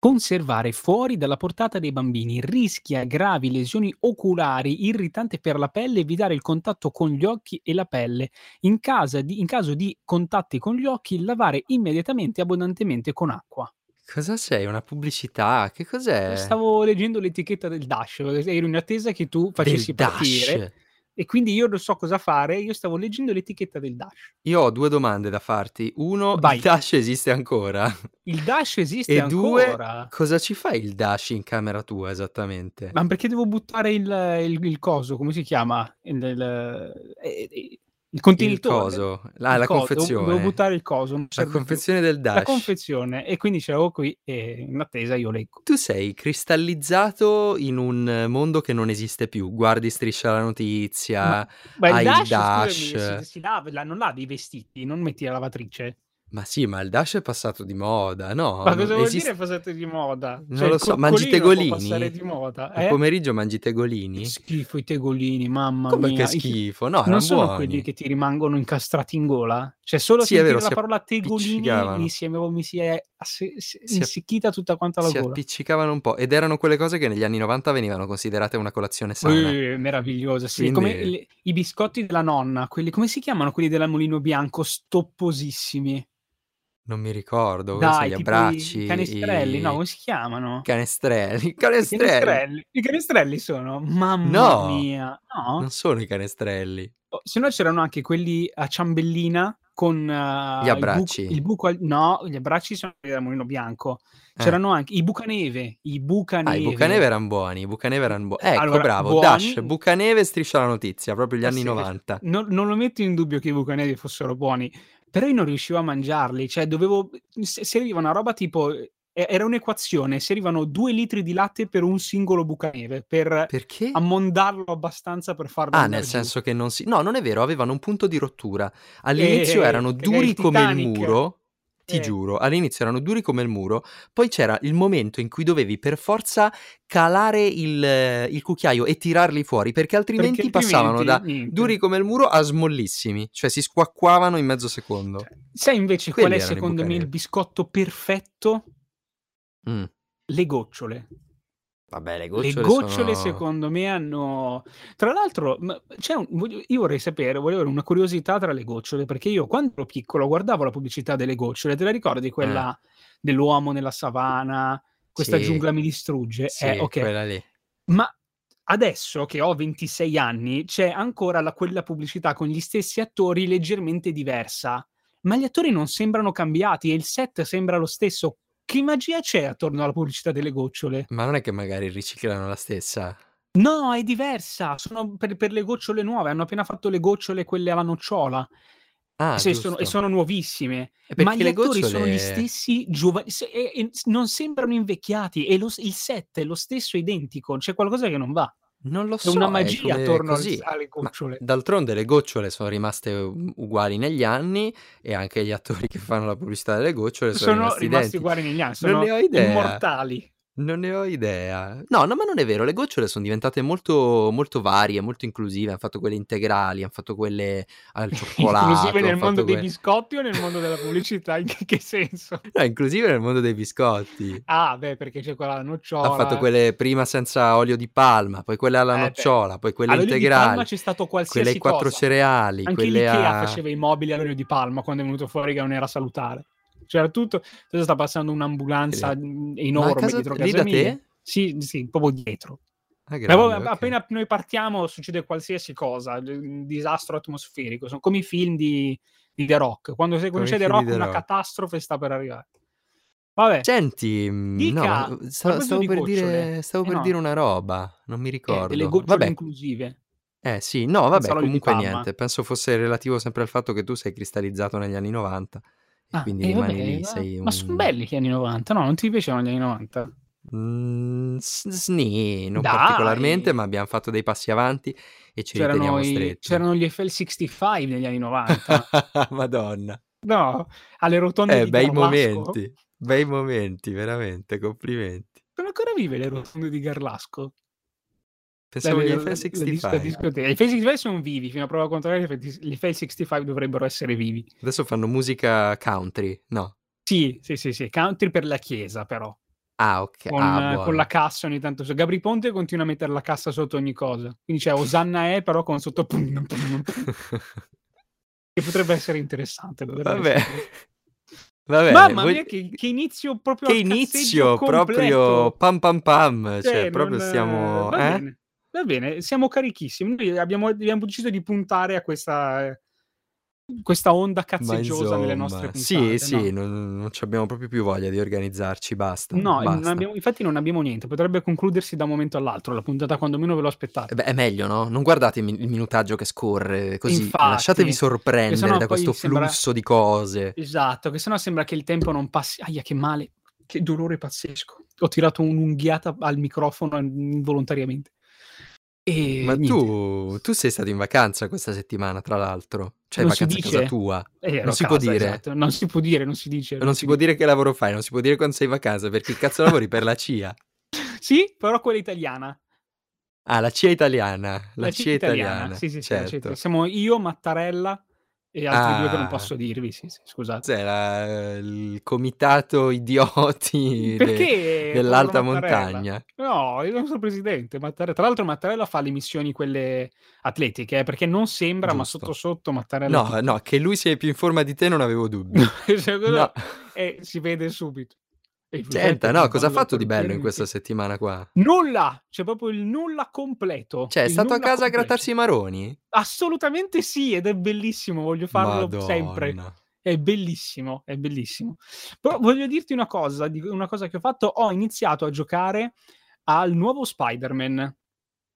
Conservare fuori dalla portata dei bambini rischia gravi lesioni oculari, irritante per la pelle, evitare il contatto con gli occhi e la pelle. In, casa di- in caso di contatti con gli occhi, lavare immediatamente e abbondantemente con acqua. Cosa sei? Una pubblicità? Che cos'è? Stavo leggendo l'etichetta del Dash, ero in attesa che tu Del facessi partire Dash. E quindi io non so cosa fare, io stavo leggendo l'etichetta del Dash. Io ho due domande da farti. Uno, Vai. il Dash esiste ancora? Il Dash esiste E due, ancora. cosa ci fa il Dash in camera tua esattamente? Ma perché devo buttare il, il- il coso? Come si chiama? Il, il- il Il contenitore. coso? Ah, Il la coso, confezione. devo buttare il coso. La serve più. confezione del La Dash. confezione. E quindi ce l'avevo qui e in attesa io leggo. Tu sei cristallizzato in un mondo che non esiste più. Guardi Striscia la notizia, Ma il hai Dash, il Dash. scusami, si, si lava, la- non lava dei vestiti, non metti la lavatrice. Ma sì, ma il Dash è passato di moda, no? Ma cosa vuol esiste- dire passato di moda? Non Cioè, lo so, mangi tegolini? passare di moda, Al eh? pomeriggio mangi tegolini? Che schifo i tegolini, mamma Come mia. che I- schifo? No, non sono buoni. quelli che ti rimangono incastrati in gola? Cioè, solo Sì, sentire vero, la si parola tegolini mi si, è, mi si è si- Si insecchita tutta quanta la Si gola. appiccicavano un po' ed erano quelle cose che negli anni 90 venivano considerate una colazione sana. Eh, meravigliosa, sì. Quindi- Come le- i biscotti della nonna, quelli, come si chiamano quelli della Mulino Bianco? Stopposissimi. Non mi ricordo, Dai, gli abbracci, i canestrelli, i no, come si chiamano? canestrelli. I Canestrelli! canestrelli. I canestrelli sono, mamma No. mia, no? Non sono i canestrelli. Oh, Se no c'erano anche quelli a ciambellina con eh, Gli il buco- abbracci. Il buco, no, gli abbracci sono da Mulino Bianco. Eh. C'erano anche i bucaneve, i bucaneve. Ah, i Bucaneve erano buoni, i Bucaneve erano buoni. Ecco, Allora, bravo, buoni- Dash, Bucaneve, striscia la notizia, proprio gli Eh anni sì, 90. Non, non lo metto in dubbio che i bucaneve fossero buoni, però io non riuscivo a mangiarli, cioè dovevo... se- Serviva una roba tipo... eh, Era un'equazione, servivano due litri di latte per un singolo bucaneve, per Perché? ammondarlo abbastanza per farlo Ah, nel giù. senso che non si... No, non è vero, avevano un punto di rottura. All'inizio Eh, erano è duri il come il muro, ti Eh. giuro, all'inizio erano duri come il muro, poi c'era il momento in cui dovevi per forza calare il, il cucchiaio e tirarli fuori, perché altrimenti, Perché passavano da niente. duri come il muro a smollissimi, cioè si squacquavano in mezzo secondo. Cioè, Sai invece Quelli qual è secondo me il biscotto perfetto? Mm. Le gocciole. Vabbè, le Le gocciole, gocciole sono... secondo me hanno... Tra l'altro, un- io vorrei sapere, volevo avere una curiosità tra le gocciole, perché io quando ero piccolo guardavo la pubblicità delle gocciole, te la ricordi quella dell'uomo nella savana, questa Eh. Sì. giungla mi distrugge? Sì, Eh, ok. quella lì. Ma adesso che ho 26 anni, c'è ancora la- quella pubblicità con gli stessi attori leggermente diversa, ma gli attori non sembrano cambiati e il set sembra lo stesso. Che magia c'è attorno alla pubblicità delle gocciole? Ma non è che magari riciclano la stessa? No, è diversa. Sono per, per le gocciole nuove. Hanno appena fatto le gocciole quelle alla nocciola. Ah, Se sono- e sono nuovissime. Ma gli attori sono gli gocciole- stessi giovani. non sembrano invecchiati. E lo- il set è lo stesso identico. C'è qualcosa che non va. Non lo È so, una è magia come attorno così. alle Ma gocciole. d'altronde le gocciole sono rimaste uguali negli anni e anche gli attori che fanno la pubblicità delle gocciole sono, sono rimasti, rimasti uguali negli anni, Non sono ne ho idea. immortali. Non ne ho idea. No, no, ma non è vero. Le gocciole sono diventate molto, molto varie, molto inclusive. Hanno fatto quelle integrali, hanno fatto quelle al cioccolato. Inclusive nel mondo fatto dei que- biscotti o nel mondo della pubblicità? In che, che senso? No, inclusive nel mondo dei biscotti. Ah, beh, perché c'è quella alla nocciola. Ha fatto quelle prima senza olio di palma, poi quelle alla Eh, beh. nocciola, poi quelle All'olio di integrali, palma c'è stato qualsiasi quelle ai quattro cereali, Anche quelle l'Ikea a... faceva i mobili all'olio di palma quando è venuto fuori che non era salutare. C'era tutto. Adesso sta passando un'ambulanza Sì. enorme casa- dietro casa mia. Sì, sì, proprio dietro. Ah, grande, poi, ok. Appena noi partiamo succede qualsiasi cosa, un disastro atmosferico. Sono come i film di, di The Rock. Quando, se- quando Come c'è i The Rock, The una Rock. catastrofe sta per arrivare. Vabbè, Senti, mm, Dica, no, stavo, stavo di per dire, stavo eh per no. dire una roba, non mi eh, ricordo. delle gocciole Vabbè, inclusive. eh sì, no, vabbè, comunque niente, penso fosse relativo sempre al fatto che tu sei cristallizzato negli anni 90 e Ah, quindi eh, rimani vabbè, lì, ma, sei ma un... sono belli gli anni 90, no? Non ti piacevano gli anni 90? Mm, s- sni, non Dai! particolarmente, ma abbiamo fatto dei passi avanti e ci C'erano, riteniamo i- stretti. c'erano gli FL65 negli anni 90. Madonna. no, alle rotonde Eh, di bei Garlasco. momenti, bei momenti, veramente, complimenti. Sono ancora vive le rotonde di Garlasco? Pensavo la FL65. discoteca. I FL65 sono vivi, fino a prova contraria gli FL65 dovrebbero essere vivi. Adesso fanno musica country, no? Sì, sì, sì, sì, country per la chiesa però. Ah, ok. Con, Ah, con la cassa ogni tanto. Gabri Ponte continua a mettere la cassa sotto ogni cosa. Quindi c'è Osanna è, però con sotto... Che potrebbe essere interessante. potrebbe Vabbè. essere interessante. Va bene. Mamma voi- mia, che, che inizio proprio Che inizio, proprio pam pam pam. Cioè, Cioè, proprio non- stiamo... Eh? Va bene, siamo carichissimi. Noi abbiamo, abbiamo deciso di puntare a questa, questa onda cazzeggiosa nelle nostre insomma, puntate. sì, sì, no? non, non abbiamo proprio più voglia di organizzarci, basta. No, non basta. abbiamo- infatti non abbiamo niente, potrebbe concludersi da un momento all'altro, la puntata quando meno ve lo aspettate. Eh beh, è meglio, no? Non guardate il, mi- il minutaggio che scorre così, Infatti, lasciatevi sorprendere da questo sembra- flusso di cose. Esatto, che sennò sembra che il tempo non passi. Aia, che male, che dolore pazzesco. Ho tirato un'unghiata al microfono involontariamente. E Ma tu, tu sei stato in vacanza questa settimana, tra l'altro. Cioè, Non si vacanza a casa dice? tua. Eh, non si può casa, dire. esatto. Non si può dire, non si dice. Non si può dire che lavoro fai, non si può dire quando sei in vacanza, perché cazzo lavori per la CIA. Sì, però quella italiana. Ah, la CIA italiana. La, La CIA italiana. Sì, sì, sì, la CIA certo. italiana. Siamo io, Mattarella e altri due che non Ah. posso dirvi. Sì, sì, scusate. La- il comitato idioti de- dell'alta montagna? No, il nostro presidente Mattarella. Tra l'altro Mattarella fa le missioni quelle atletiche, eh, perché non sembra, ma Giusto. sotto sotto Mattarella... No, no, che lui sia più in forma di te non avevo dubbi. Cioè, No. eh, si vede subito. Senta, no, cosa ha fatto di bello in questa settimana qua? Nulla! C'è proprio il nulla completo. Cioè, è stato a casa a completo. grattarsi i maroni? Assolutamente sì, ed è bellissimo, voglio farlo sempre. Madonna. È bellissimo, è bellissimo. Però voglio dirti una cosa, di- una cosa che ho fatto, ho iniziato a giocare al nuovo Spider-Man.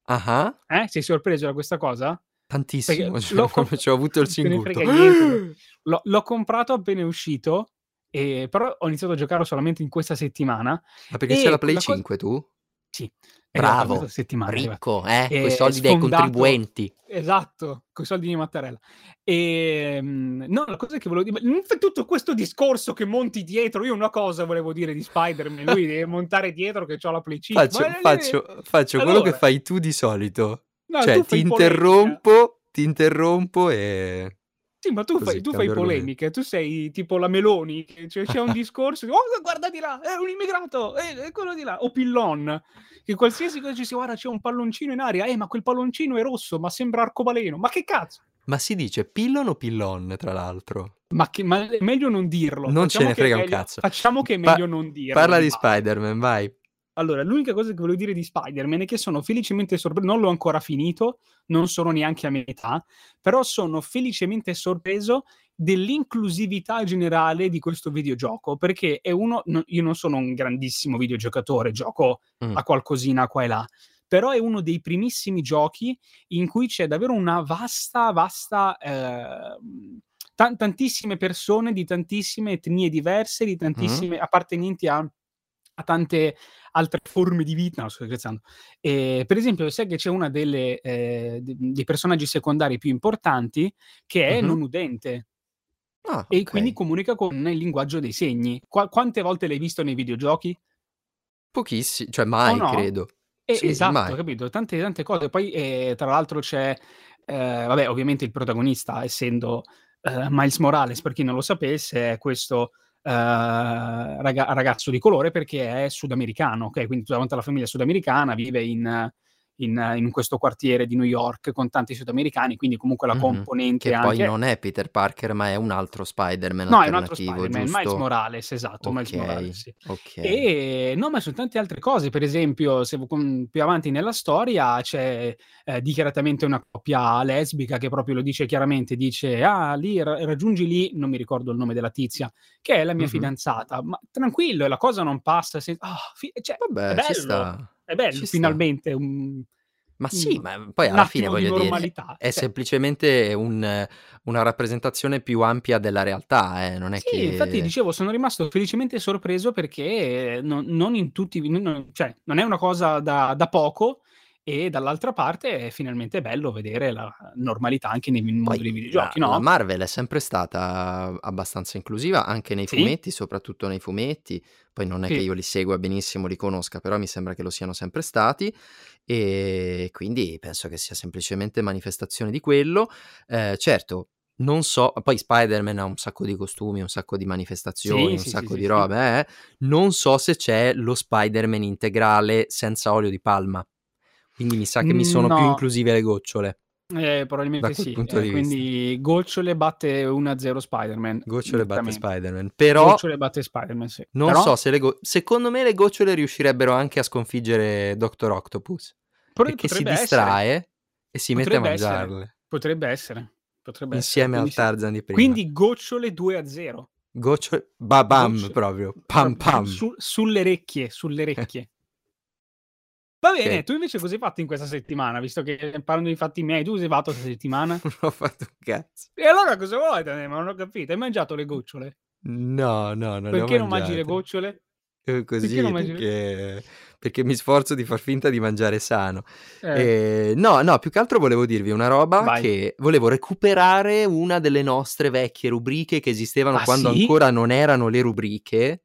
Ah, ah, Eh? Sei sorpreso da questa cosa? tantissimo. Cioè, comp- ci ho avuto il niente. L'ho, l'ho comprato appena uscito, e, però ho iniziato a giocarlo solamente in questa settimana. Ma perché c'è la Play quella cosa- 5 tu? Sì, Bravo, settimana. ricco, eh? Con i soldi dei contribuenti. Esatto, con i soldi di Mattarella. E mm, no, la cosa che volevo dire, tutto questo discorso che monti dietro. Io una cosa volevo dire di Spider-Man, lui deve montare dietro che ho la Play 5. Faccio, Ma- faccio, faccio quello che Allora. fai tu di solito. No, cioè, ti interrompo, ti interrompo e... Sì, ma tu Così, fai, tu fai polemiche, tu sei tipo la Meloni, cioè c'è un discorso, di, oh guarda di là, è un immigrato, è, è quello di là, o Pillon, che qualsiasi cosa ci si guarda c'è un palloncino in aria, eh ma quel palloncino è rosso, ma sembra arcobaleno, ma che cazzo? Ma si dice pillon o pillon, tra l'altro? Ma, che, ma è meglio non dirlo. Non ce Facciamo ne che frega è un meglio- cazzo. Facciamo che è Pa- meglio non dirlo. Parla di. Spider-Man, vai. Allora, l'unica cosa che volevo dire di Spider-Man è che sono felicemente sorpreso, non l'ho ancora finito, non sono neanche a metà, però sono felicemente sorpreso dell'inclusività generale di questo videogioco, perché è uno, no- io non sono un grandissimo videogiocatore, gioco Mm. a qualcosina qua e là, però è uno dei primissimi giochi in cui c'è davvero una vasta, vasta... ehm, tan- tantissime persone di tantissime etnie diverse, di tantissime appartenenti a, a tante altre forme di vita. No, sto scherzando. E, per esempio, sai che c'è una delle, eh, de- dei personaggi secondari più importanti che è Mhm. non udente Ah, e ok. quindi comunica con il linguaggio dei segni. Qua- quante volte l'hai visto nei videogiochi? Pochissimi, cioè mai, no? credo. Eh, Sì, esatto, mai. capito? Tante, tante cose. Poi, eh, tra l'altro, c'è, eh, vabbè, ovviamente il protagonista, essendo eh, Miles Morales, per chi non lo sapesse, è questo eh, ragazzo di colore perché è sudamericano, ok? Quindi tutta quanta la famiglia sudamericana, vive in, in- in questo quartiere di New York con tanti sudamericani, quindi comunque la componente Che poi anche... non è Peter Parker, ma è un altro Spider-Man No, è un altro Spider-Man, giusto? Miles Morales, esatto, Miles Ok, Morales, sì. ok. E no, ma su tante altre cose, per esempio, se con- più avanti nella storia c'è eh, dichiaratamente una coppia lesbica che proprio lo dice chiaramente, dice ah lì ra- raggiungi lì, non mi ricordo il nome della tizia, che è la mia Mhm. fidanzata, ma tranquillo, e la cosa non passa, se- ah, fi- cioè, Vabbè, è bello, ci sta. È bello, finalmente un, Ma sì, un- ma poi alla fine attimo di voglio dire, è cioè. semplicemente un- una rappresentazione più ampia della realtà, eh, non è Sì, che... infatti dicevo, sono rimasto felicemente sorpreso perché non, non in tutti, non, cioè, non è una cosa da, da poco e dall'altra parte è finalmente bello vedere la normalità anche nei mondo Poi dei la, videogiochi, la no? Marvel è sempre stata abbastanza inclusiva, anche nei Sì. fumetti, soprattutto nei fumetti. Poi non è che Sì. io li segua benissimo, li conosca, però mi sembra che lo siano sempre stati. E quindi penso che sia semplicemente manifestazione di quello. Eh, certo, Non so, poi Spider-Man ha un sacco di costumi, un sacco di manifestazioni, Sì, un sì, sacco sì, di robe, eh. Non so se c'è lo Spider-Man integrale senza olio di palma. Quindi mi sa che mi sono più No. inclusive le gocciole. Eh, probabilmente sì. Eh, vista. quindi Gocciole batte 1-0 Spider-Man. Gocciole batte. Spider-Man. Però Gocciole batte Spider-Man, sì. non Però so se le go- secondo me le gocciole riuscirebbero anche a sconfiggere Dr. Octopus. pro- Perché si potrebbe essere. distrae e si mette a Potrebbe essere. mangiarle. Potrebbe essere. Potrebbe Insieme essere. al. Tarzan di prima. Quindi Gocciole 2-0. Gocciole, babam Gocciole. proprio. Pam pam. su- sulle orecchie, sulle orecchie. Va bene, Ok. tu invece cosa hai fatto in questa settimana? Visto che parlando di fatti miei, tu cosa hai fatto questa settimana? Non ho fatto un cazzo. E allora cosa vuoi da me? Ma non ho capito. Hai mangiato le gocciole? No, no, non ho Perché non mangi le gocciole? Eh, Così Perché mangi perché... perché mi sforzo di far finta di mangiare sano. Eh, Eh, no, no, più che altro volevo dirvi una roba Vai. che volevo recuperare una delle nostre vecchie rubriche che esistevano Ah, quando sì? ancora non erano le rubriche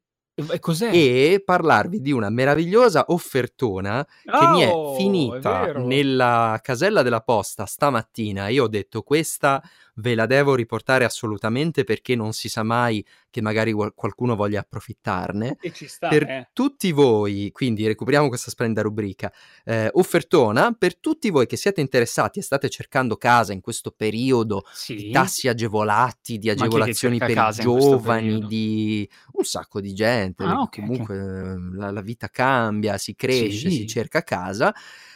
e cos'è? e parlarvi di una meravigliosa offertona che mi è Oh, finita vero. nella casella della posta stamattina. Io ho detto questa ve la devo riportare assolutamente perché non si sa mai che magari qual- qualcuno voglia approfittarne. E ci sta, Per eh. tutti voi, quindi recuperiamo questa splendida rubrica, eh, offertona, per tutti voi che siete interessati e state cercando casa in questo periodo di Sì. tassi agevolati, di agevolazioni per i in giovani, di un sacco di gente, Ah, perché ok, ok. comunque eh, la, la vita cambia, si cresce, Sì. si cerca casa.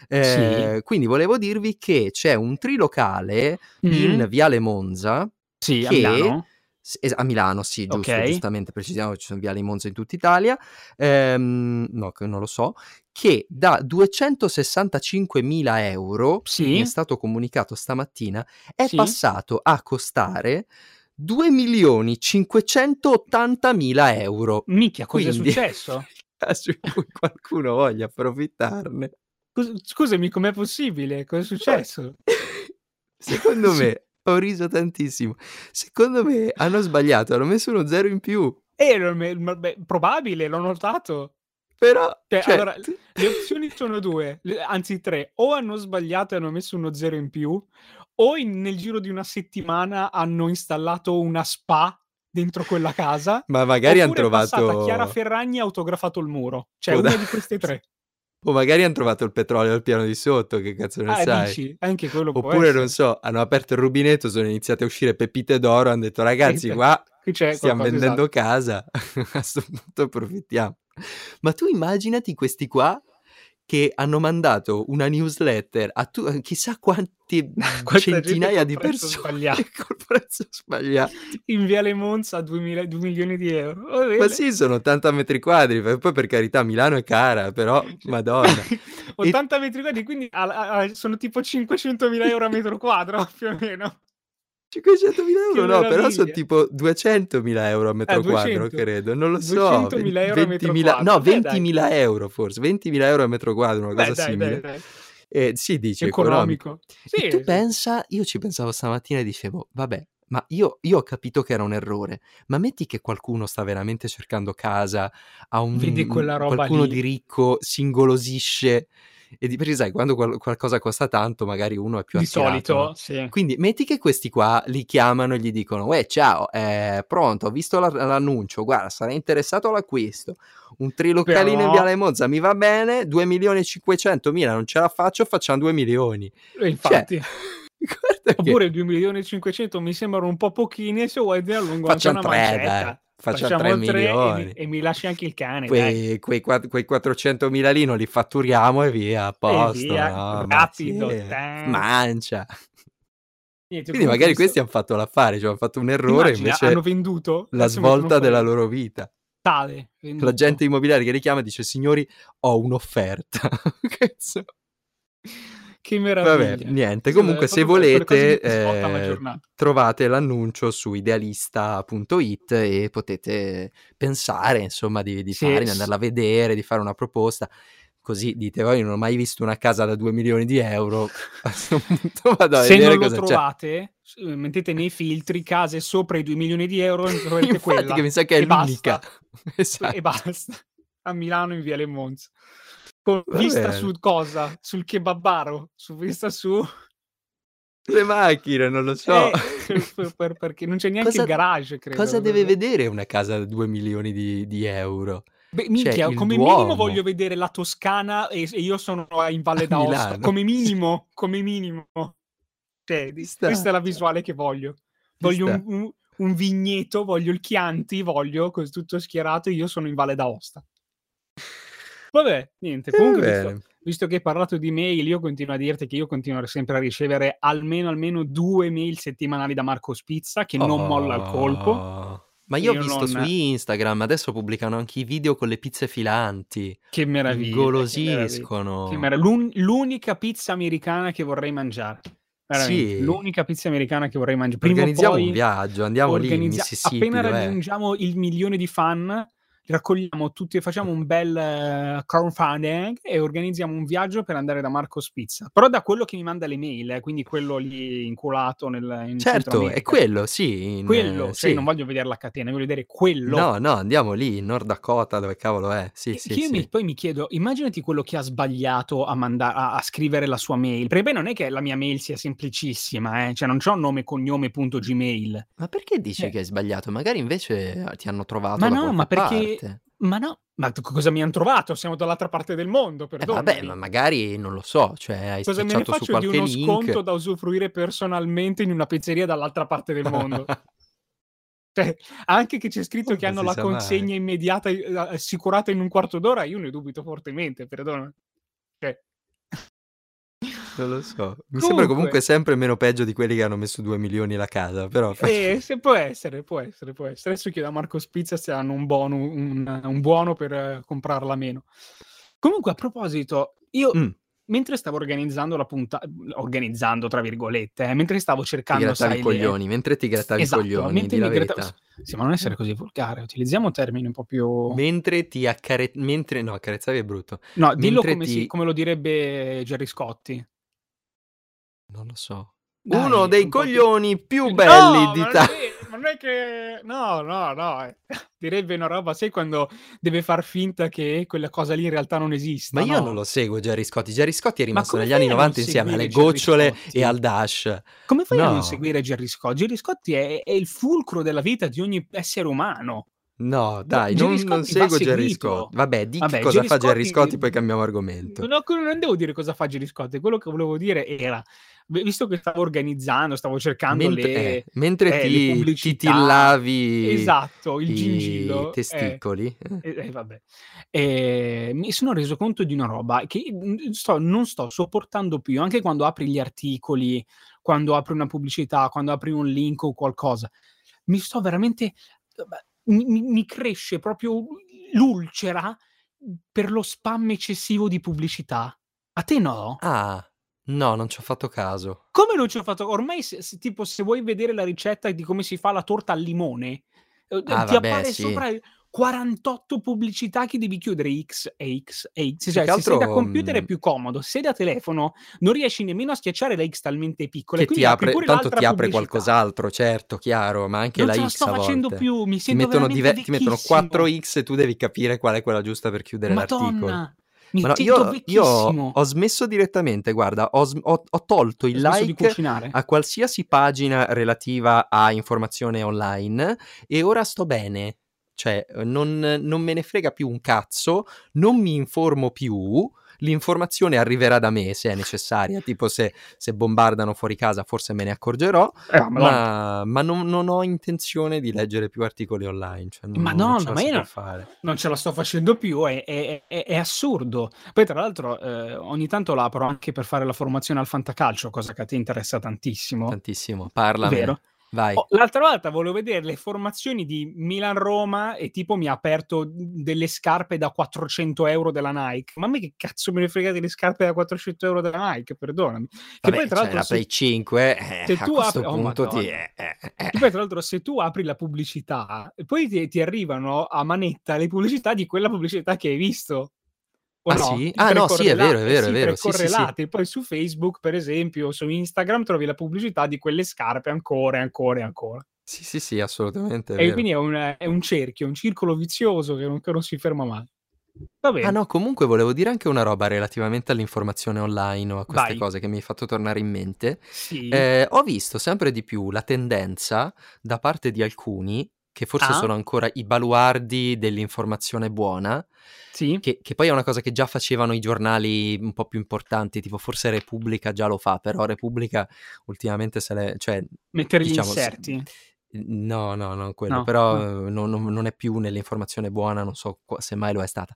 Eh, Quindi volevo dirvi che c'è un trilocale in Mm. Viale Monza Sì, a che- Milano. s- es- a Milano, sì, giusto, Ok. giustamente precisiamo che ci sono viali Monza in tutta Italia, ehm, no, che non lo so, che da 265.000 euro, Sì. mi è stato comunicato stamattina, è Sì. passato a costare 2.580.000 euro. Minchia, cosa è successo? Caso in cui qualcuno voglia approfittarne. Scusami, com'è possibile? Cosa è successo? Secondo me, ho riso tantissimo. Secondo me hanno sbagliato, hanno messo uno zero in più. Eh, beh, probabile, l'ho notato. Però, Cioè, cioè, allora, Le opzioni sono due, anzi tre. O hanno sbagliato e hanno messo uno zero in più, o in- nel giro di una settimana hanno installato una spa dentro quella casa. ma magari hanno trovato Chiara Ferragni ha autografato il muro. Cioè, Può una di queste tre. O magari hanno trovato il petrolio al piano di sotto, che cazzo ne Ah, sai? dici? Anche quello Oppure, non so, hanno aperto il rubinetto, sono iniziate a uscire pepite d'oro, hanno detto ragazzi, qua stiamo vendendo esatto. casa, a questo punto approfittiamo. Ma tu immaginati questi qua che hanno mandato una newsletter a tu- a chissà quanti centinaia di persone col prezzo sbagliato. In Viale Monza a 2 milioni di euro. Va Ma sì, sono 80 metri quadri, poi per carità Milano è cara, però madonna. 80 metri quadri, quindi a- a- a- sono tipo 500.000 euro a metro quadro, più o meno. 500.000 euro no, però sono tipo 200.000 euro a metro Eh, quadro, 200. credo, non lo so. 200.000 euro a metro 20.000 quadro. No, Beh, dai. 20.000 euro forse, 20.000 euro a metro quadro, una Beh, cosa dai, simile. dai, dai. Eh, sì, dice economico. Economico. Sì, tu sì. pensa, io ci pensavo stamattina e dicevo, vabbè, ma io, io ho capito che era un errore, ma metti che qualcuno sta veramente cercando casa, ha un, Vedi quella roba qualcuno lì. di ricco, si ingolosisce, e di perché sai, quando qual- qualcosa costa tanto, magari uno è più Di attirato, solito, no? sì. Quindi metti che questi qua li chiamano e gli dicono, uè ciao, eh, pronto, ho visto la- l'annuncio, guarda, sarei interessato all'acquisto, un trilocalino in Però- Viale Monza mi va bene, 2 milioni e 500 mila, non ce la faccio, facciamo 2 milioni. E infatti. Che Oppure 2 milioni e 500 mi sembrano un po' pochini e se vuoi te allungo anche facciamo una 3, mancetta. Facciamo Facciamo 3 tre e mi- milioni. E, mi lasci anche il cane, dai. Quei, quei, quatt- quei 400 mila lì non li fatturiamo e via, a posto, via, no? rapido, Ma sì, mancia. Niente, Quindi magari mi questi hanno fatto l'affare, cioè hanno fatto un errore, Immagina, invece hanno venduto la svolta della loro vita. tale. L'agente immobiliare che richiama dice signori ho un'offerta. Cazzo. Che meraviglia Vabbè, niente, comunque se volete eh, trovate l'annuncio su idealista.it e potete pensare insomma di, di Sì, fare, di andarla a vedere, di fare una proposta. Così dite, "Oh, io non ho mai visto una casa da 2 milioni di euro, a questo punto vado a se vedere non lo cosa c'è. trovate eh, mettete nei filtri case sopra i 2 milioni di euro e troverete Infatti quella che mi sa che è e l'unica. basta. Esatto. e basta a Milano in Viale Monza con Va vista bene. su cosa? sul kebabaro su vista su Le macchine, non lo so. Eh, per, per, perché non c'è neanche Cosa- il garage, credo. Cosa deve vedere una casa da 2 milioni di, di euro? Beh, minchia, Cioè, come Duomo. minimo voglio vedere la Toscana e, e io sono in Valle d'Aosta. Come minimo, come minimo. Cioè, sta. questa è la visuale che voglio. Voglio un, un- un vigneto, voglio il Chianti, voglio tutto schierato e io sono in Valle d'Aosta. Vabbè, niente. Eh, Comunque, bene. visto, visto che hai parlato di mail, io continuo a dirti che io continuo sempre a ricevere almeno, almeno due mail settimanali da Marco Spizza, che non molla il colpo. Oh. Ma io ho Io visto non- su Instagram, adesso pubblicano anche i video con le pizze filanti. Che meraviglia. Golosiscono. Che meraviglia. L'un- l'unica pizza americana che vorrei mangiare. Veramente, Sì. l'unica pizza americana che vorrei mangiare. Prima Organizziamo poi un viaggio, andiamo lì in organizza- Mississippi. Appena dov'è? raggiungiamo il milione di fan, raccogliamo tutti, facciamo un bel eh, crowdfunding e organizziamo un viaggio per andare da Marco Spizza. Però da quello che mi manda le mail, eh, quindi quello lì inculato nel in Certo, è quello, sì. in- Quello, eh, cioè, sì. non voglio vedere la catena, voglio vedere quello. No, no, andiamo lì in Nord Dakota, dove cavolo è? Sì, E sì, sì. mi- poi mi chiedo, immaginati quello che ha sbagliato a, manda- a, a scrivere la sua mail. Perché poi non è che la mia mail sia semplicissima, eh? cioè non c'ho nome cognome punto gmail. Ma perché dici Eh. che hai sbagliato? Magari invece eh, ti hanno trovato Ma no, ma perché- parte. Ma no, ma cosa mi hanno trovato? Siamo dall'altra parte del mondo, Eh, perdonami. vabbè, ma magari non lo so, cioè hai Cosa me ne faccio di uno link. sconto da usufruire personalmente in una pizzeria dall'altra parte del mondo? Cioè, anche che c'è scritto che Non hanno si la sa mai. consegna immediata eh, assicurata in un quarto d'ora, io ne dubito fortemente, perdonami. Cioè, Non lo so. Mi sembra comunque Comunque- sempre meno peggio di quelli che hanno messo 2 milioni la casa, però... Eh, se può essere, può essere, può essere. Adesso chiedo a Marco Spizza se hanno un, buono, un, un buono per eh, comprarla meno. Comunque, a proposito, io Mm, mentre stavo organizzando la puntata, organizzando tra virgolette, eh, mentre stavo ti cercando, grattavi sai, i coglioni, mentre ti grattavi Esatto, i coglioni, mentre di mi verità. Sì, ma non essere così volgare, utilizziamo termini un po' più... Mentre ti accare... mentre... no, accarezzavi è brutto. No, dillo come, ti- si- come lo direbbe Gerry Scotti. Non lo so. Dai, Uno dei un più- coglioni più No, belli non d'Italia. ma non è che... No, no, no. eh. Direbbe una roba, sai quando deve far finta che quella cosa lì in realtà non esista. Ma io no? non lo seguo Jerry Scotti. Jerry Scotti è rimasto negli anni a non 90 insieme alle Gerry gocciole Scotti? e al Dash. Come fai a No. non seguire Gerry Scotti? Gerry Scotti è, è il fulcro della vita di ogni essere umano. No, dai, non, non seguo Jerry. Scotti. Vabbè, di Vabbè, cosa Gerry fa Jerry Scotti- poi cambiamo argomento. No, non devo dire cosa fa Gerry Scotti, quello che volevo dire era, visto che stavo organizzando, stavo cercando mentre, le... eh, mentre eh, le ti, ti tillavi Esatto, il i gingillo. eh. testicoli. eh. Eh, eh, vabbè. Mi sono reso conto di una roba che mm, sto- non sto sopportando più, anche quando apri gli articoli, quando apri una pubblicità, quando apri un link o qualcosa. Mi sto veramente... Mi, mi- mi cresce proprio l'ulcera per lo spam eccessivo di pubblicità. A te no? Ah, no, non ci ho fatto caso. Come non ci ho fatto? Ormai, se, se- tipo, se vuoi vedere la ricetta di come si fa la torta al limone, eh, Ah, ti vabbè, appare sì. sopra 48 pubblicità che devi chiudere X e X e X. Cioè, se sei da altro, computer è mh, più comodo, se da telefono non riesci nemmeno a schiacciare la X talmente piccola. Che ti apre, tanto ti apre qualcos'altro, certo, chiaro, ma anche Non la X sto a facendo volte. più, mi Ti sento mettono, veramente dive- ti mettono vecchissimo. 4X e tu devi capire qual è quella giusta per chiudere l'articolo. Mi Ma no, io, io ho smesso direttamente, guarda, ho, ho- ho tolto il Ho like a qualsiasi pagina relativa a informazione online e ora sto bene. Cioè, non, non me ne frega più un cazzo, non mi informo più, l'informazione arriverà da me se è necessaria, tipo se, se bombardano fuori casa forse me ne accorgerò, Eh, ma, ma non, non ho intenzione di leggere più articoli online, cioè non, non ce la ma io no- fare. non ce la sto facendo più, è, è- è- è assurdo. Poi, tra l'altro, eh, ogni tanto la apro anche per fare la formazione al fantacalcio, cosa che a te interessa tantissimo. Tantissimo, parlamene, Vero? Vai. Oh, l'altra volta volevo vedere le formazioni di Milan-Roma e tipo mi ha aperto delle scarpe da 400 euro della Nike. Ma a me che cazzo me ne frega delle scarpe da 400 euro della Nike? Perdonami. Che Vabbè, poi, tra c'è l'altro, la se- Play 5, eh, se tu apri- oh, punto ti... Eh, eh, eh. Poi, tra l'altro, se tu apri la pubblicità, poi ti, ti arrivano a manetta le pubblicità di quella pubblicità che hai visto. O Ah, no? sì? Ah, no, sì, è vero, è vero, è vero, sì, sì. Poi su Facebook, per esempio, su Instagram trovi la pubblicità di quelle scarpe ancora e ancora e ancora. Sì, sì, sì, assolutamente, E quindi è un, è un cerchio, un circolo vizioso che non, che non si ferma mai. Va Ah bene. no, comunque volevo dire anche una roba relativamente all'informazione online o a queste Vai. cose che mi hai fatto tornare in mente. Sì. Eh, ho visto sempre di più la tendenza da parte di alcuni, che forse Ah? sono ancora i baluardi dell'informazione buona, Sì. che, che poi è una cosa che già facevano i giornali un po' più importanti, tipo forse Repubblica già lo fa, però Repubblica ultimamente se l'è... Cioè, Mettere gli diciamo, se- inserti. No, no, non quello, No, però no. non, non- è più nell'informazione buona, non so se mai lo è stata.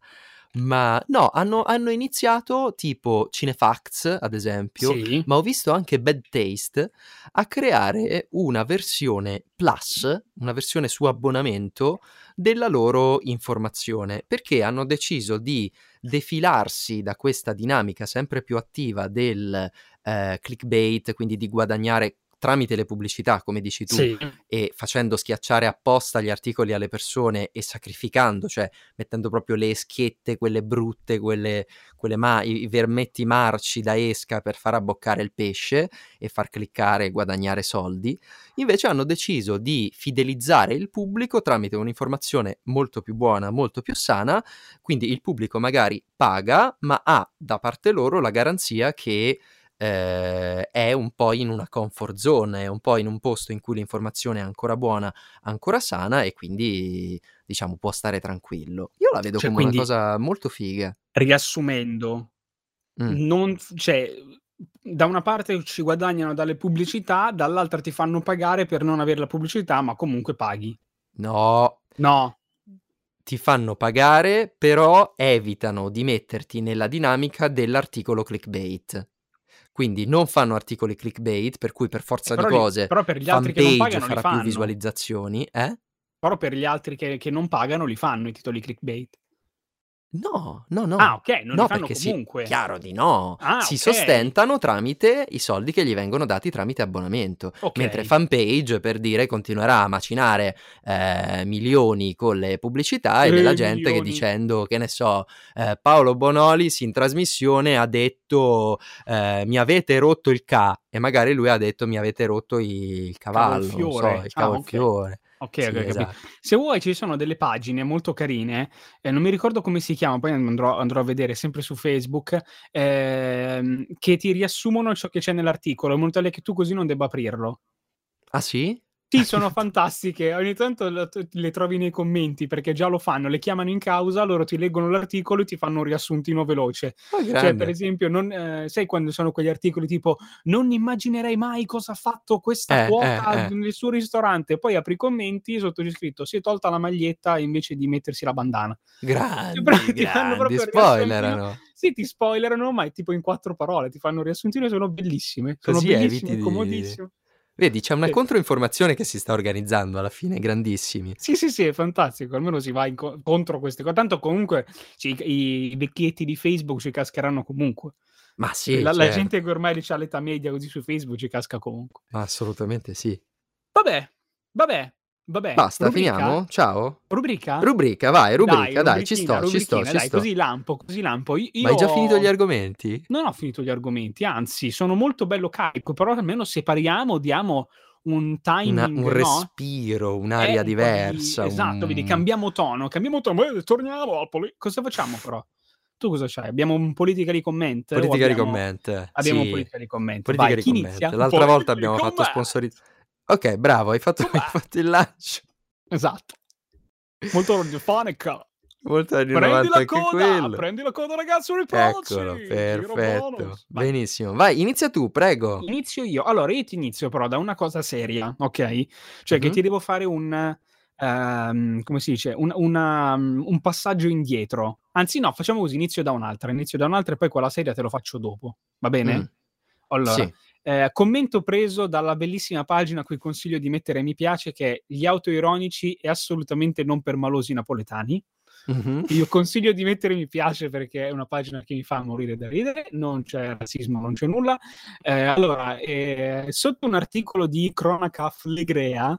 Ma no, hanno, hanno iniziato tipo Cinefax, ad esempio, Sì. ma ho visto anche Bad Taste a creare una versione plus, una versione su abbonamento della loro informazione, perché hanno deciso di defilarsi da questa dinamica sempre più attiva del eh, clickbait, quindi di guadagnare tramite le pubblicità, come dici tu, Sì. e facendo schiacciare apposta gli articoli alle persone e sacrificando, cioè mettendo proprio le schiette, quelle brutte, quelle, quelle ma- i, i vermetti marci da esca per far abboccare il pesce e far cliccare e guadagnare soldi, invece hanno deciso di fidelizzare il pubblico tramite un'informazione molto più buona, molto più sana, quindi il pubblico magari paga, ma ha da parte loro la garanzia che eh, è un po' in una comfort zone, è un po' in un posto in cui l'informazione è ancora buona, ancora sana e quindi diciamo può stare tranquillo. Io la vedo Cioè, come una cosa molto figa. Riassumendo, Mm. non, cioè, da una parte ci guadagnano dalle pubblicità, dall'altra ti fanno pagare per non avere la pubblicità, ma comunque paghi. No, No, ti fanno pagare, però evitano di metterti nella dinamica dell'articolo clickbait. Quindi non fanno articoli clickbait, per cui per forza però, di cose però per gli altri che non pagano farà più visualizzazioni, eh? Però per gli altri che, che non pagano li fanno i titoli clickbait. No, no, no. Ah, ok, non no, li fanno comunque. chiaro di no. Ah, si ok. sostentano tramite i soldi che gli vengono dati tramite abbonamento. Ok. Mentre fanpage, per dire, continuerà a macinare eh, milioni con le pubblicità e Eh, della gente che milioni. dicendo, che ne so, eh, Paolo Bonolis in trasmissione ha detto eh, mi avete rotto il ca e magari lui ha detto mi avete rotto il cavallo, non so, Cavolfiore. il Ah, cavolfiore. Ok, Sì, ok, esatto. Se vuoi ci sono delle pagine molto carine, eh, non mi ricordo come si chiama, poi andrò, andrò a vedere sempre su Facebook, ehm, che ti riassumono ciò che c'è nell'articolo, in modo tale che tu così non debba aprirlo. Ah sì? Sì, sono fantastiche. Ogni tanto le trovi nei commenti perché già lo fanno, le chiamano in causa, loro ti leggono l'articolo e ti fanno un riassuntino veloce. Oh, Cioè, per esempio, non, eh, sai quando sono quegli articoli tipo non immaginerei mai cosa ha fatto questa Eh, cuoca eh, eh. nel suo ristorante. Poi apri i commenti sotto c'è scritto si è tolta la maglietta invece di mettersi la bandana. Grandi, Cioè, ti fanno grandi, proprio il spoilerano. Sì, ti spoilerano, ma è tipo in quattro parole, ti fanno un riassuntino e sono bellissime. Sono Così bellissime, eviti di- comodissime. Vedi, c'è una Sì. controinformazione che si sta organizzando alla fine, grandissimi. Sì, sì, sì, è fantastico. Almeno si va in co- contro queste cose. Tanto comunque ci- i, vecchietti di Facebook ci cascheranno comunque. Ma sì, la, la certo. gente che ormai ha l'età media così su Facebook ci casca comunque. Ma assolutamente sì. Vabbè, vabbè, vabbè. Basta, rubrica? finiamo? Ciao? Rubrica? Rubrica, vai, rubrica, dai, ci rubrichina, sto, ci sto, ci dai, sto. così lampo, così lampo. Io, Ma hai già finito gli argomenti? Non ho finito gli argomenti, anzi, sono molto bello carico, però almeno separiamo, diamo un timing, Una- un respiro, Eh, un'aria un po' di- diversa. Esatto, un- vedi, cambiamo tono, cambiamo tono, eh, torniamo al poli- Cosa facciamo però? Tu cosa c'hai? Abbiamo un politica di comment? Politica di comment. Abbiamo sì. un politica di comment. L'altra volta abbiamo fatto comment. Ok, bravo, hai fatto, hai fatto il lancio. Esatto. Molto radiofonica. Molto Prendi 90 la coda, quello. prendi la coda ragazzo, riproci. Eccolo, perfetto. Benissimo. Vai, inizia tu, prego. Inizio io. Allora, io ti inizio però da una cosa seria, ok? Cioè che Mhm. ti devo fare un... ehm, come si dice? Un, una- un passaggio indietro. Anzi no, facciamo così, inizio da un'altra. Inizio da un'altra e poi quella seria te lo faccio dopo. Va bene? Mm. Allora, Sì. Eh, commento preso dalla bellissima pagina a cui consiglio di mettere mi piace che è Gli autoironici e assolutamente non per malosi napoletani. Mhm. Io consiglio di mettere mi piace perché è una pagina che mi fa morire da ridere, non c'è razzismo, non c'è nulla. Eh, allora, eh, sotto un articolo di Cronaca Flegrea,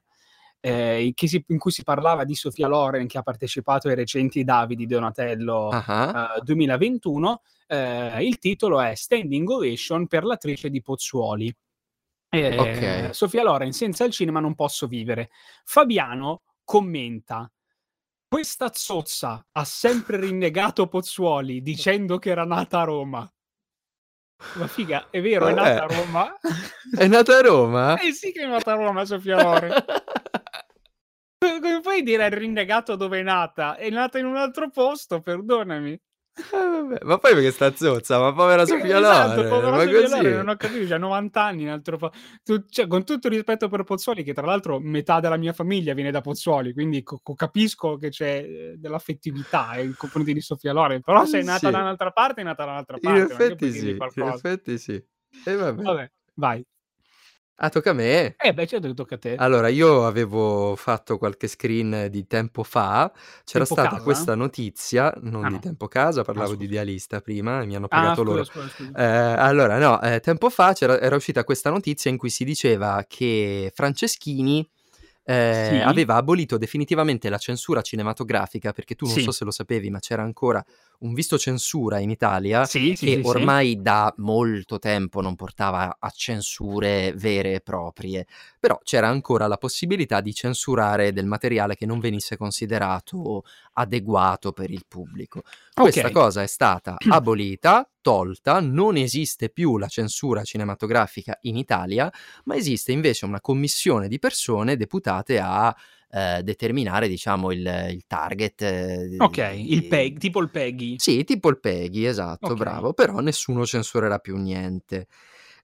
eh, si- in cui si parlava di Sofia Loren che ha partecipato ai recenti Davidi Donatello Ah, eh, 2021, eh, il titolo è Standing Ovation per l'attrice di Pozzuoli. Eh, Ok. Sofia Loren, senza il cinema non posso vivere. Fabiano commenta. Questa zozza ha sempre rinnegato Pozzuoli dicendo che era nata a Roma. Ma figa, è vero, è nata a Roma. È nata a Roma? Eh sì che è nata a Roma, Sofia Loren. Come puoi dire è rinnegato dove è nata? È nata in un altro posto, perdonami. Eh, ma poi perché sta zozza? Ma povera Sofia esatto, Loren, povera ma Sofia così. Loren, non ho capito, ha 90 anni in altro po- tu, cioè, con tutto il rispetto per Pozzuoli, che tra l'altro metà della mia famiglia viene da Pozzuoli, quindi co- capisco che c'è eh, dell'affettività nei confronti di Sofia Loren, però se è nata sì. da un'altra parte, è nata da un'altra parte. In effetti sì, in effetti sì. E vabbè. vabbè, vai. Ah, tocca a me? Eh beh, certo che tocca a te. Allora, io avevo fatto qualche screen di tempo fa, c'era Tempo stata casa? questa notizia, non Ah di no. tempo casa, Ah parlavo di scusa. idealista prima, e mi hanno Ah pagato scusa, loro. scusa, scusa. Eh, allora, no, eh, tempo fa c'era, era uscita questa notizia in cui si diceva che Franceschini eh, Sì? aveva abolito definitivamente la censura cinematografica, perché tu non Sì. so se lo sapevi, ma c'era ancora un visto censura in Italia Sì, che ormai da molto tempo non portava a censure vere e proprie, però c'era ancora la possibilità di censurare del materiale che non venisse considerato adeguato per il pubblico. Questa Ok. cosa è stata abolita, tolta, non esiste più la censura cinematografica in Italia, ma esiste invece una commissione di persone deputate a eh, determinare, diciamo, il, il target. eh, Ok, di- il PEG, tipo il PEGI. sì, tipo il Peggy, esatto, Ok. bravo, però nessuno censurerà più niente.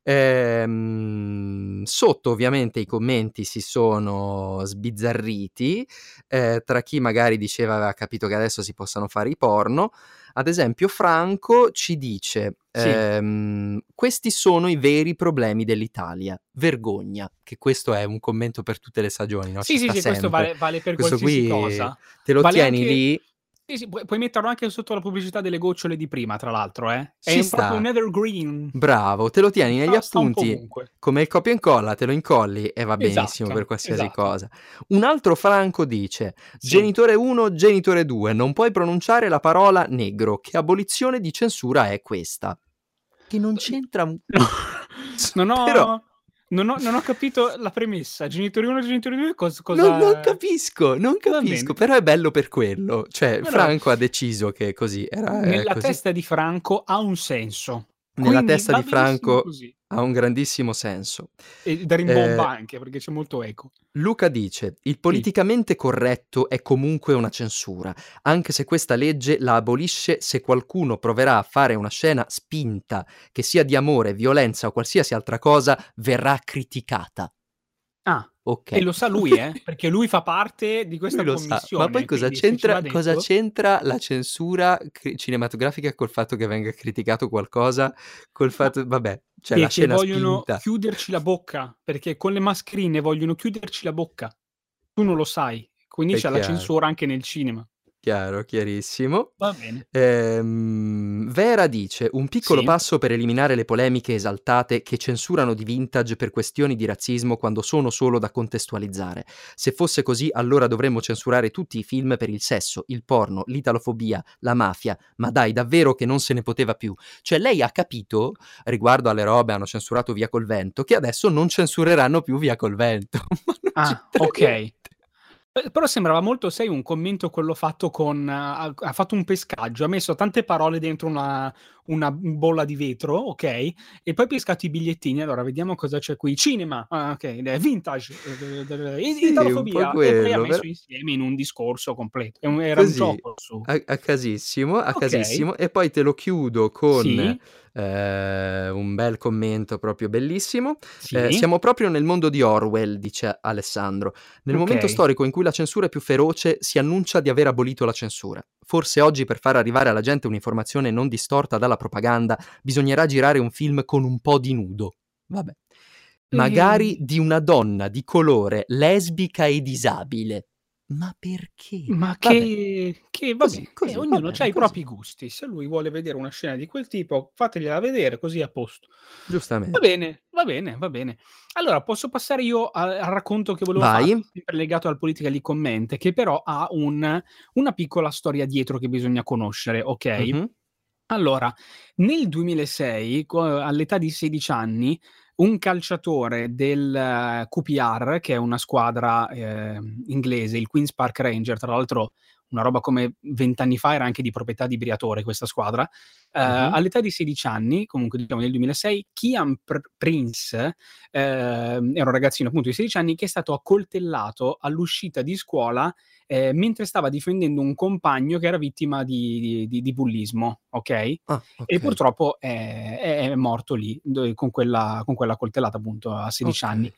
Ehm, sotto ovviamente i commenti si sono sbizzarriti eh, tra chi magari diceva aveva capito che adesso si possano fare i porno. Ad esempio, Franco ci dice: Sì. ehm, Questi sono i veri problemi dell'Italia. Vergogna. Che questo è un commento per tutte le stagioni, no? Sì, sì, sì, questo vale, vale per Questo qualsiasi qui cosa. te lo Vale tieni anche- lì. Sì, sì, puoi, puoi metterlo anche sotto la pubblicità delle gocciole di prima, tra l'altro, eh. È Ci un- sta. proprio un evergreen. Bravo, te lo tieni negli Sta- sta un po' appunti ovunque. come il copia e incolla, te lo incolli e va benissimo Esatto, per qualsiasi esatto. cosa. Un altro Franco dice: Sì. Genitore 1, genitore 2, non puoi pronunciare la parola negro. Che abolizione di censura è questa? Che non c'entra un. No, non ho, Però- non ho, non ho capito la premessa. Genitori 1 e genitori 2 cosa... cosa... Non, non capisco, non capisco, però è bello per quello. Cioè, Però- Franco ha deciso che così era. eh, Nella così. testa di Franco ha un senso. Nella Quindi testa di Franco Così. Ha un grandissimo senso. E da rimbomba Eh, anche, perché c'è molto eco. Luca dice: Il politicamente corretto è comunque una censura, anche se questa legge la abolisce se qualcuno proverà a fare una scena spinta, che sia di amore, violenza o qualsiasi altra cosa, verrà criticata. Ah, Ok. e lo sa lui, eh? Perché lui fa parte di questa Lui. Ma poi cosa c'entra, cosa c'entra la censura cri- cinematografica col fatto che venga criticato qualcosa? Col fatto, vabbè, cioè la scena vogliono spinta. chiuderci la bocca, perché con le mascherine vogliono chiuderci la bocca. Tu non lo sai, quindi È c'è la chiaro. censura anche nel cinema. Chiaro, chiarissimo. Va bene. Ehm, Vera dice: Un piccolo Sì. passo per eliminare le polemiche esaltate che censurano di vintage per questioni di razzismo quando sono solo da contestualizzare. Se fosse così, allora dovremmo censurare tutti i film per il sesso, il porno, l'italofobia, la mafia. Ma dai, davvero che non se ne poteva più. Cioè, lei ha capito, riguardo alle robe, hanno censurato via col vento, che adesso non censureranno più via col vento. Ah, ok. Eh, Però sembrava molto, sai, un commento quello fatto con... ha, ha fatto un pescaggio, ha messo tante parole dentro una, una bolla di vetro, ok? E poi pescato i bigliettini. Allora, vediamo cosa c'è qui. Cinema, ah, ok, vintage, eh, Sì, italofobia. po' E poi ha quello, messo però- insieme in un discorso completo. È un- Era Così, un gioco su... A, a casissimo, a Ok. casissimo. E poi te lo chiudo con Sì, eh, un bel commento proprio bellissimo. sì. Eh, siamo proprio nel mondo di Orwell, dice Alessandro. Nel momento Ok. storico in cui la censura è più feroce, si annuncia di aver abolito la censura. Forse oggi, per far arrivare alla gente un'informazione non distorta dalla propaganda, bisognerà girare un film con un po' di nudo. Vabbè. Magari Mm. di una donna di colore lesbica e disabile. Ma perché? Ma Vabbè. che, che vabbè, Così, così, eh, va ognuno ha i propri gusti. Se lui vuole vedere una scena di quel tipo, fategliela vedere così è a posto. Va Giustamente. bene, va bene, va bene. Allora, posso passare io a- al racconto che volevo Vai. fare, sempre legato al politically comment, che però ha un- una piccola storia dietro che bisogna conoscere, ok? Mhm. Allora, nel 2006, co- all'età di 16 anni, un calciatore del eh, QPR, che è una squadra eh, inglese, il Queen's Park Ranger, tra l'altro una roba come vent'anni fa era anche di proprietà di Briatore questa squadra. Uh, uh-huh. All'età di 16 anni, comunque diciamo nel 2006, Kian Pr- Prince eh, era un ragazzino appunto di 16 anni che è stato accoltellato all'uscita di scuola eh, mentre stava difendendo un compagno che era vittima di, di, di bullismo, ok? Ah, okay. E purtroppo è, è, morto lì con quella, con quella coltellata appunto a 16 okay. anni.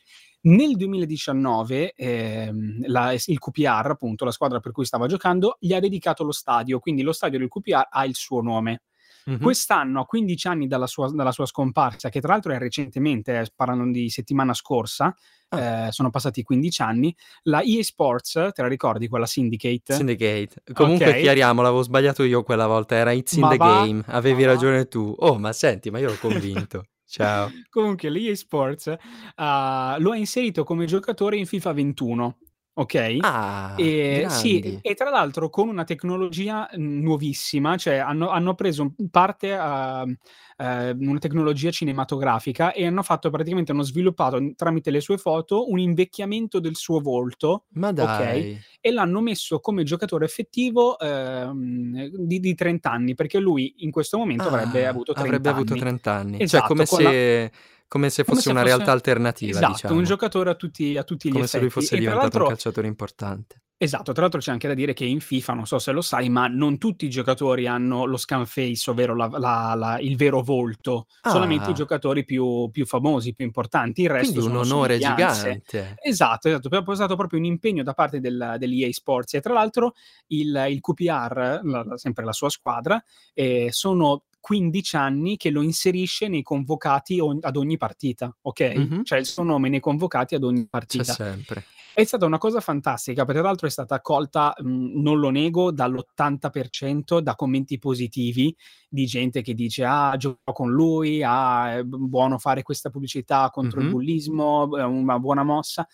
Nel 2019 ehm, la, il QPR, appunto la squadra per cui stava giocando, gli ha dedicato lo stadio, quindi lo stadio del QPR ha il suo nome. Mm-hmm. Quest'anno, a 15 anni dalla sua, dalla sua, scomparsa, che tra l'altro è recentemente, eh, parlando di settimana scorsa, ah. eh, sono passati 15 anni, la EA Sports, te la ricordi quella Syndicate? Syndicate. Comunque okay. chiariamo, l'avevo sbagliato io quella volta, era It's in ma the va, Game, avevi ragione tu. Oh, ma senti, ma io l'ho convinto. Ciao. Comunque l'EA Sports uh, lo ha inserito come giocatore in FIFA 21 ok? Ah, e, sì, e tra l'altro con una tecnologia nuovissima, cioè hanno, hanno preso parte a uh, una tecnologia cinematografica e hanno fatto praticamente, hanno sviluppato tramite le sue foto un invecchiamento del suo volto, Ma dai. Okay? E l'hanno messo come giocatore effettivo uh, di, di, 30 anni, perché lui in questo momento ah, avrebbe avuto 30 avrebbe anni. Avrebbe avuto 30 anni, esatto, cioè come se... La come se fosse come se una fosse... realtà alternativa, esatto, diciamo. un giocatore a tutti, a tutti gli come effetti. Come se lui fosse e diventato un calciatore importante. Esatto, tra l'altro c'è anche da dire che in FIFA, non so se lo sai, ma non tutti i giocatori hanno lo scan face, ovvero la, la, la, il vero volto, ah. solamente i giocatori più, più, famosi, più importanti, il resto Quindi un onore gigante. Esatto, esatto, è stato proprio un impegno da parte del, dell'EA Sports e tra l'altro il, il QPR, sempre la sua squadra, eh, sono 15 anni che lo inserisce nei convocati on- ad ogni partita, ok? Mm-hmm. Cioè il suo nome nei convocati ad ogni partita. C'è sempre. È stata una cosa fantastica, tra l'altro è stata accolta, mh, non lo nego, dall'80% da commenti positivi di gente che dice ah, gioco con lui, ah, è buono fare questa pubblicità contro mm-hmm. il bullismo, è una buona mossa.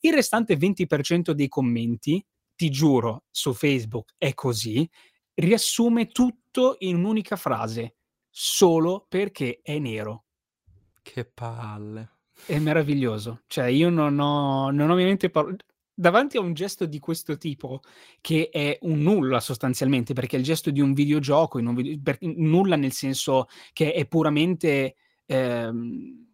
Il restante 20% dei commenti, ti giuro, su Facebook è così, riassume tutto in un'unica frase solo perché è nero. Che palle. È meraviglioso. Cioè, io non ho, non ho ovviamente parole. Davanti a un gesto di questo tipo, che è un nulla sostanzialmente, perché è il gesto di un videogioco, un video, per, nulla nel senso che è puramente, ehm,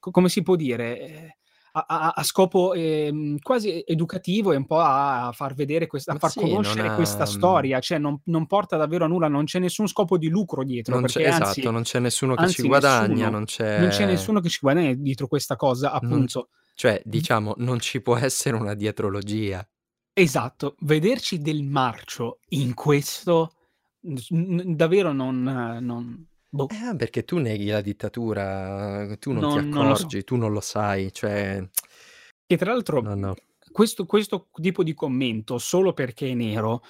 come si può dire, eh, a, a, scopo eh, quasi educativo e un po' a, far vedere questa, a far sì, conoscere ha... questa storia, cioè non, non, porta davvero a nulla, non c'è nessun scopo di lucro dietro. Non perché, c'è, anzi, esatto, non c'è nessuno che ci guadagna, nessuno, non, c'è... non c'è nessuno che ci guadagna dietro questa cosa, appunto. Non, cioè, diciamo, non ci può essere una dietrologia. Esatto, vederci del marcio in questo davvero non, non Boh. Eh, perché tu neghi la dittatura, tu non, non ti accorgi, non so. tu non lo sai, cioè... E tra l'altro, no, no. Questo, questo, tipo di commento, solo perché è nero,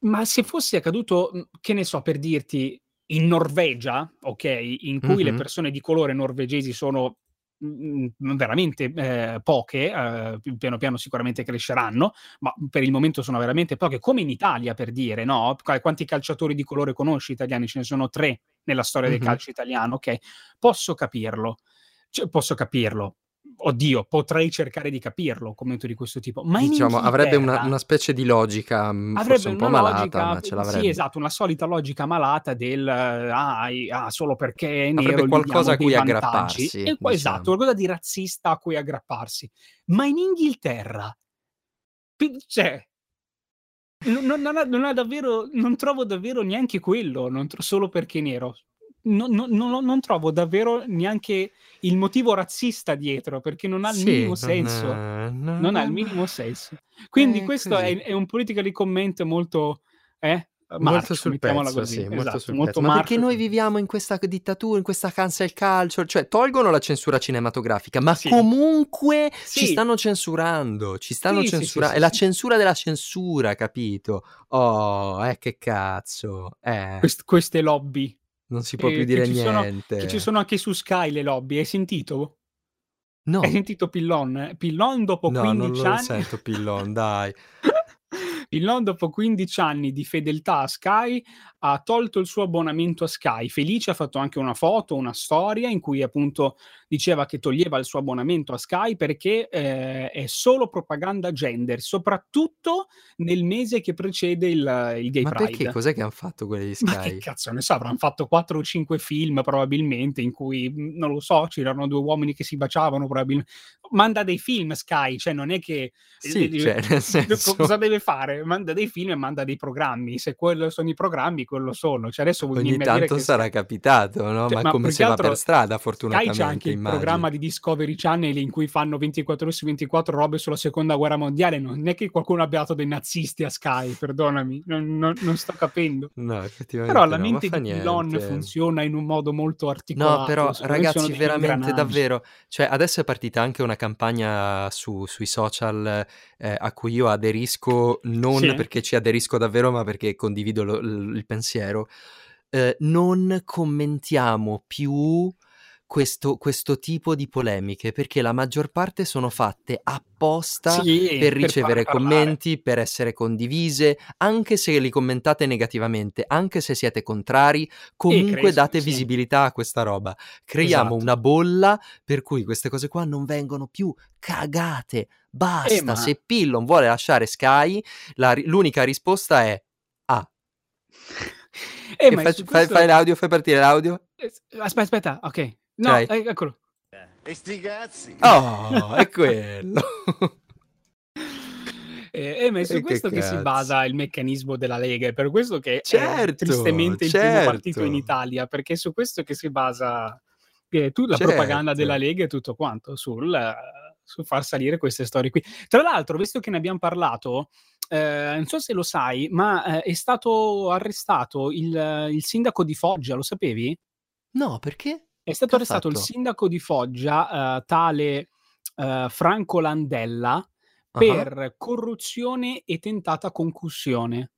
ma se fosse accaduto, mhmm, che ne so, per dirti, in Norvegia, ok, in cui mm-hmm. le persone di colore norvegesi sono Mhmm, veramente eh, poche, eh, piano piano sicuramente cresceranno, ma per il momento sono veramente poche, come in Italia per dire, no? Quanti calciatori di colore conosci italiani? Ce ne sono tre nella storia mm-hmm. del calcio italiano, ok? Posso capirlo, cioè, posso capirlo, oddio, potrei cercare di capirlo, commento di questo tipo. Ma diciamo, avrebbe una, una, specie di logica, mm, avrebbe un po' malata, logica, ma ce l'avrebbe. Sì, esatto, una solita logica malata del ah, ah solo perché è nero avrebbe qualcosa a cui aggrapparsi. E, diciamo. Esatto, qualcosa di razzista a cui aggrapparsi. Ma in Inghilterra, cioè, non, non, ha, non, ha, davvero, non trovo davvero neanche quello, tro- solo perché è nero non, trovo davvero neanche il motivo razzista dietro perché non ha il sì, minimo senso. Non, ha il minimo senso. Quindi, questo è, è, un politically comment molto. Eh? Marcio, molto sul pezzo, così. Sì, esatto, molto sul molto pezzo. Ma perché noi viviamo in questa dittatura, in questa cancel culture? Cioè, tolgono la censura cinematografica, ma sì. comunque sì. ci stanno censurando. Ci stanno censurando. è la censura della censura, capito? Oh, eh, che cazzo. Eh. Quest- queste lobby non si può più dire che niente. Sono, che ci sono anche su Sky le lobby, hai sentito? No. Hai sentito Pillon? Pillon dopo no, 15 anni... No, non lo sento Pillon, dai. Il non dopo 15 anni di fedeltà a Sky ha tolto il suo abbonamento a Sky. Felice ha fatto anche una foto, una storia in cui appunto diceva che toglieva il suo abbonamento a Sky perché eh, è solo propaganda gender, soprattutto nel mese che precede il, il Gay Ma Pride. perché? Cos'è che hanno fatto quelli di Ma che Sky? cazzo ne so, avranno fatto 4 o 5 film probabilmente in cui, mhmm, non lo so, c'erano due uomini che si baciavano probabil manda dei film Sky, cioè non è che Sì, di- cioè, nel senso... cosa deve fare? Manda dei film e manda dei programmi, se quello sono i programmi, quello sono. Cioè adesso Ogni tanto che sarà Sky- capitato, no? cioè, Ma come se che va per strada, Sky fortunatamente, c'ha anche il immagino. programma di Discovery Channel in cui fanno 24 ore su 24 robe sulla seconda guerra mondiale. Non è che qualcuno abbia dato dei nazisti a Sky, perdonami, non, non- non sto capendo. No, effettivamente Però la no, mente di niente. funziona in un modo molto articolato. No, però ragazzi, veramente davvero, cioè adesso è partita anche una campagna su- sui social eh, a cui io aderisco non Sì. perché ci aderisco davvero, ma perché condivido lo- l- il pensiero. Eh, non commentiamo più questo, questo tipo di polemiche perché la maggior parte sono fatte apposta Sì, per per ricevere parlare. commenti, per essere condivise, anche se li commentate negativamente, anche se siete contrari, comunque crescono, date sì. visibilità a questa roba. Creiamo Esatto. una bolla per cui queste cose qua non vengono più cagate. Basta, Eh, ma- se Pillon vuole lasciare Sky, la l'unica risposta è. Eh, E ma fai- questo- fai l'audio, fai partire l'audio. eh, Aspetta, aspetta, ok. No, Cioè? eh, eccolo. E sti cazzi! Oh, è quello. Eh, eh, ma è su E che questo che, si basa il meccanismo della Lega, è per questo che Certo, è tristemente il certo. primo partito in Italia, perché è su questo che si basa eh, tu- la Certo. propaganda della Lega e tutto quanto, sul, eh, sul far salire queste storie qui. Tra l'altro, visto che ne abbiamo parlato, eh, non so se lo sai, ma eh, è stato arrestato il, il sindaco di Foggia, lo sapevi? No, perché? È stato Che arrestato il sindaco di Foggia, eh, tale eh, Franco Landella, Ah, per corruzione e tentata concussione.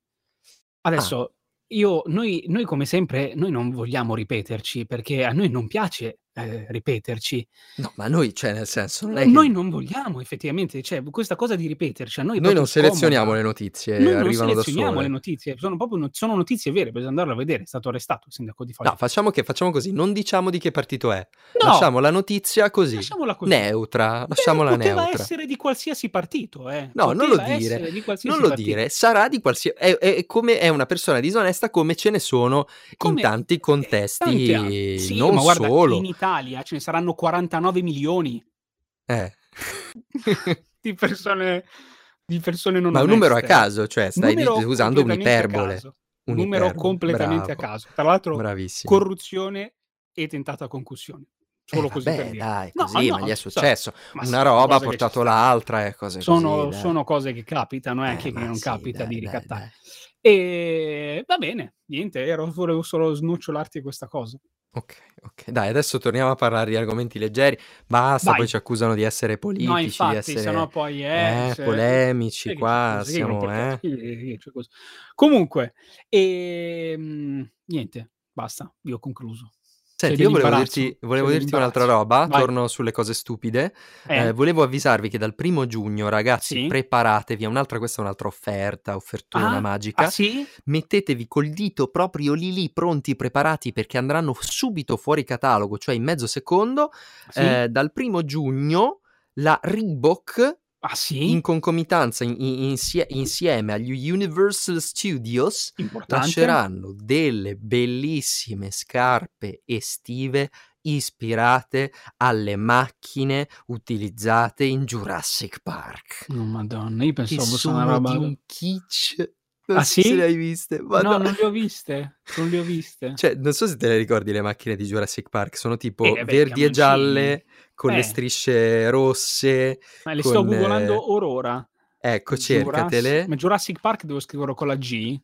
Adesso, io, noi, noi come sempre, noi non vogliamo ripeterci perché a noi non piace eh, ripeterci. No, ma noi, cioè, nel senso, non è che... Noi non vogliamo effettivamente, cioè questa cosa di ripeterci a noi, Noi non selezioniamo scomoda. le notizie, Noi non arrivano da selezioniamo le notizie, sono proprio no- sono notizie vere, bisogna andarle a vedere. È stato arrestato il sindaco di Foggia. No, facciamo che facciamo così, non diciamo di che partito è. No, Lasciamo la notizia così, lasciamola così. neutra, Eh, lasciamola poteva neutra. essere di qualsiasi partito, eh. No, non lo Poteva dire, non lo partito. dire, sarà di qualsiasi... È, è come è una persona disonesta come ce ne sono Come- in tanti eh, contesti, tanti altri. Sì, non guarda, solo. in Italia ce ne saranno 49 milioni Eh. di persone, di persone non Ma è un numero a oneste. caso, cioè stai Numero di- usando un'iperbole. Un numero Un'iperbole, completamente bravo, a caso. Tra l'altro, Bravissimo. corruzione e tentata concussione. Eh, Solo così per vabbè, dire. dai, No, così, no, ma gli è so- successo. ma Una roba ha che portato l'altra e cose Sono, così. dai. sono cose che capitano, eh, Eh, che ma non sì, capita di dai, dai, ricattare. E va bene, niente, ero, volevo solo snocciolarti questa cosa. Ok, ok. Dai, adesso torniamo a parlare di argomenti leggeri. Basta, Vai. poi ci accusano di essere politici, No, di infatti, essere sennò poi è... eh, se- polemici sai che qua, che siamo, eh. cosa. Comunque, ehm, niente, basta, io ho concluso. Senti, C'è io volevo dirti, volevo c'è dirti un'altra roba, Vai. torno sulle cose stupide. Eh? Eh, volevo avvisarvi che dal primo giugno, ragazzi, Sì? preparatevi, è un'altra, questa è un'altra offerta, offertona Ah, magica. ah, sì? Mettetevi col dito proprio lì lì, pronti, preparati, perché andranno subito fuori catalogo, cioè in mezzo secondo. Sì? Eh, dal primo giugno la Reebok ah, sì? in concomitanza in- in- insie- insieme agli Universal Studios Importante. lasceranno delle bellissime scarpe estive ispirate alle macchine utilizzate in Jurassic Park. Oh, madonna, io pensavo fosse una roba... di un kitsch. Non Ah, so se sì? le hai viste. No, no. non le ho viste, non le ho viste. Cioè, non so se te le ricordi le macchine di Jurassic Park, sono tipo Eh, vabbè, verdi e gialle con Eh. le strisce rosse. Ma le con, sto eh, googolando or ora. Ecco, Jurassic- cercatele Ma Jurassic Park devo scriverlo con la G?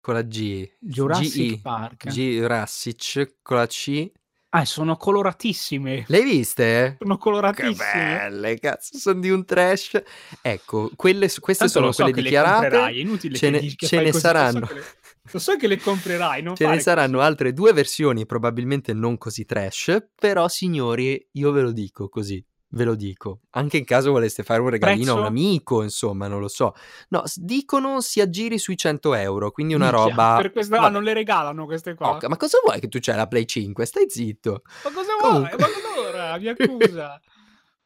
con la G. Jurassic GI. Park. Jurassic con la C. Ah, sono coloratissime. Le hai viste? Sono Che coloratissime. belle, cazzo, sono di un trash. Ecco, quelle, queste Tanto sono so quelle che le dichiarate. comprerai, inutile ce che ne, che ce ne saranno. che Lo so che le comprerai, non Ce ne saranno così. altre due versioni, probabilmente non così trash, però signori, io ve lo dico così, ve lo dico. Anche in caso voleste fare un regalino a un Prezzo? amico, insomma, non lo so. No, dicono si aggiri sui 100 euro, quindi una Minchia, roba... Per questo, ah, Vabbè. non le regalano queste qua. Ok, ma cosa vuoi che tu c'hai la Play 5? Stai zitto. Ma cosa Comunque- vuoi? Ma allora, mi accusa.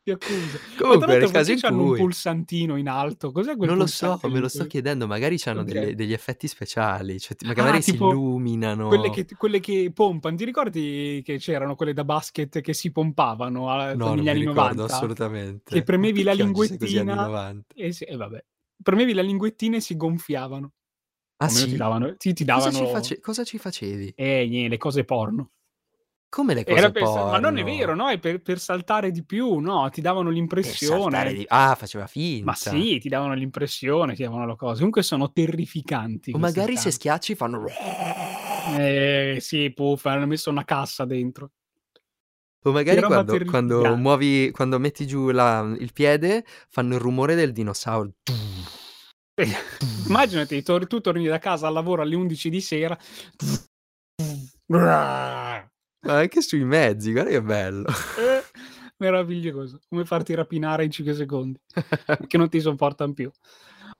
mi accusa. Comunque, nel caso in c'hanno un cui- pulsantino in alto? Cos'è quel Non lo so, me lo sto chiedendo, magari hanno Ok. delle- degli effetti speciali, cioè ti- Ah, magari si illuminano. Quelle che, quelle che pompano, ti ricordi che c'erano quelle da basket che si pompavano a- No, non negli anni ricordo 90? assolutamente. Che premevi la linguettina 90? e, si- e vabbè, premevi la linguettina e si gonfiavano. Ah sì? ti davano, ti Cosa davano ci, face- cosa ci facevi? eh, niente, le cose porno. Come le cose per ma non è vero, no? È per, per saltare di più, no? Ti davano l'impressione. di- Ah, faceva finta. Ma sì, ti davano l'impressione, ti davano la cosa. Comunque sono terrificanti. O magari se schiacci fanno... Eh, sì, puff, hanno messo una cassa dentro. O magari quando, quando terrificante. muovi, quando metti giù la- il piede, fanno il rumore del dinosauro. Immaginati, tu torni da casa al lavoro alle 11 di sera. Ma anche sui mezzi, guarda che bello. Eh, meraviglioso. Come farti rapinare in 5 secondi. che non ti sopportano più.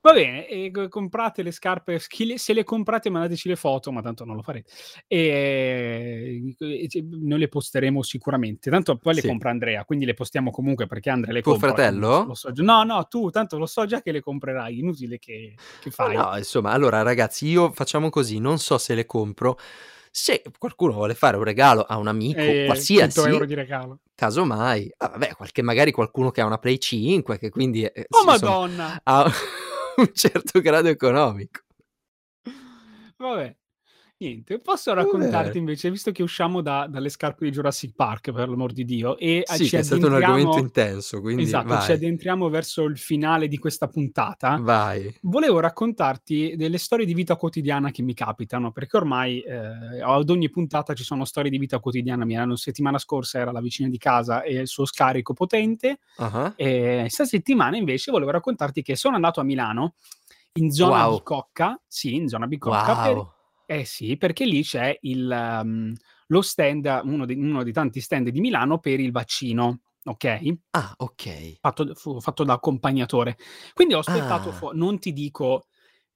Va bene, e co- comprate le scarpe, se le comprate mandateci le foto, ma tanto non lo farete. E, e- noi le posteremo sicuramente. Tanto poi le Sì. compra Andrea, quindi le postiamo comunque perché Andrea le Tuo compra. fratello? Lo so già- no, no, tu, tanto lo so già che le comprerai, inutile che, che fai. no, insomma, allora ragazzi, io facciamo così, non so se le compro. Se qualcuno vuole fare un regalo a un amico, Eh, qualsiasi, 100 euro di regalo. casomai, ah, vabbè, qualche, magari qualcuno che ha una Play 5, che quindi eh, Oh madonna! ha un certo grado economico. Vabbè, niente. Posso raccontarti invece, visto che usciamo da- dalle scarpe di Jurassic Park, per l'amor di Dio, e Sì, ci è stato un argomento intenso, quindi Esatto, ci vai, addentriamo verso il finale di questa puntata. vai. Volevo raccontarti delle storie di vita quotidiana che mi capitano, perché ormai eh, ad ogni puntata ci sono storie di vita quotidiana. Mi erano settimana scorsa era la vicina di casa e il suo scarico potente. Ah, E sta settimana invece volevo raccontarti che sono andato a Milano in zona Wow. Bicocca, sì, in zona Bicocca, per- Wow. Eh sì, perché lì c'è il, um, lo stand, uno, dei- uno dei tanti stand di Milano per il vaccino, ok? Ah, ok. Fatto, fu- fatto da accompagnatore. Quindi ho aspettato Ah. fuori, non ti dico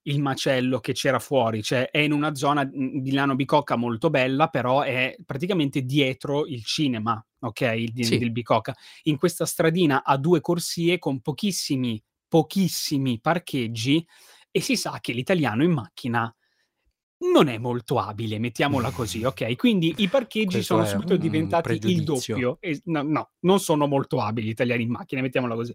il macello che c'era fuori, cioè è in una zona mm, di Milano Bicocca molto bella, però è praticamente dietro il cinema, ok? Il, di- Sì. del Bicocca. In questa stradina a due corsie con pochissimi, pochissimi parcheggi e si sa che l'italiano in macchina non è molto abile, mettiamola così, ok? Quindi i parcheggi Questo sono subito diventati il doppio. E- no, no, non sono molto abili gli italiani in macchina, mettiamola così.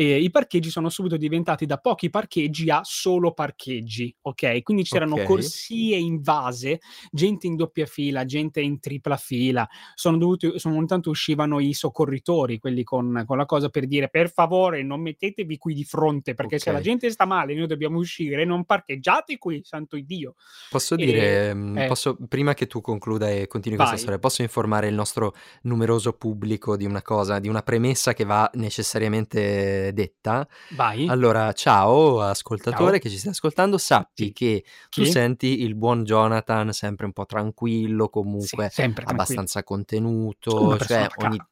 E I parcheggi sono subito diventati da pochi parcheggi a solo parcheggi, ok? Quindi c'erano Ok. corsie invase, gente in doppia fila, gente in tripla fila. Sono dovuti, sono, ogni tanto uscivano i soccorritori, quelli con, con la cosa per dire per favore non mettetevi qui di fronte perché se Ok. la gente sta male noi dobbiamo uscire, non parcheggiate qui, santo Dio. Posso E- dire, mm, eh. posso- prima che tu concluda e continui questa Vai. storia, posso informare il nostro numeroso pubblico di una cosa, di una premessa che va necessariamente detta? Vai. Allora, ciao ascoltatore Ciao. che ci stai ascoltando, sappi Sì. che tu Sì. senti il buon Jonathan sempre un po' tranquillo, Sì, comunque tranquillo. abbastanza una contenuto, cioè ogni,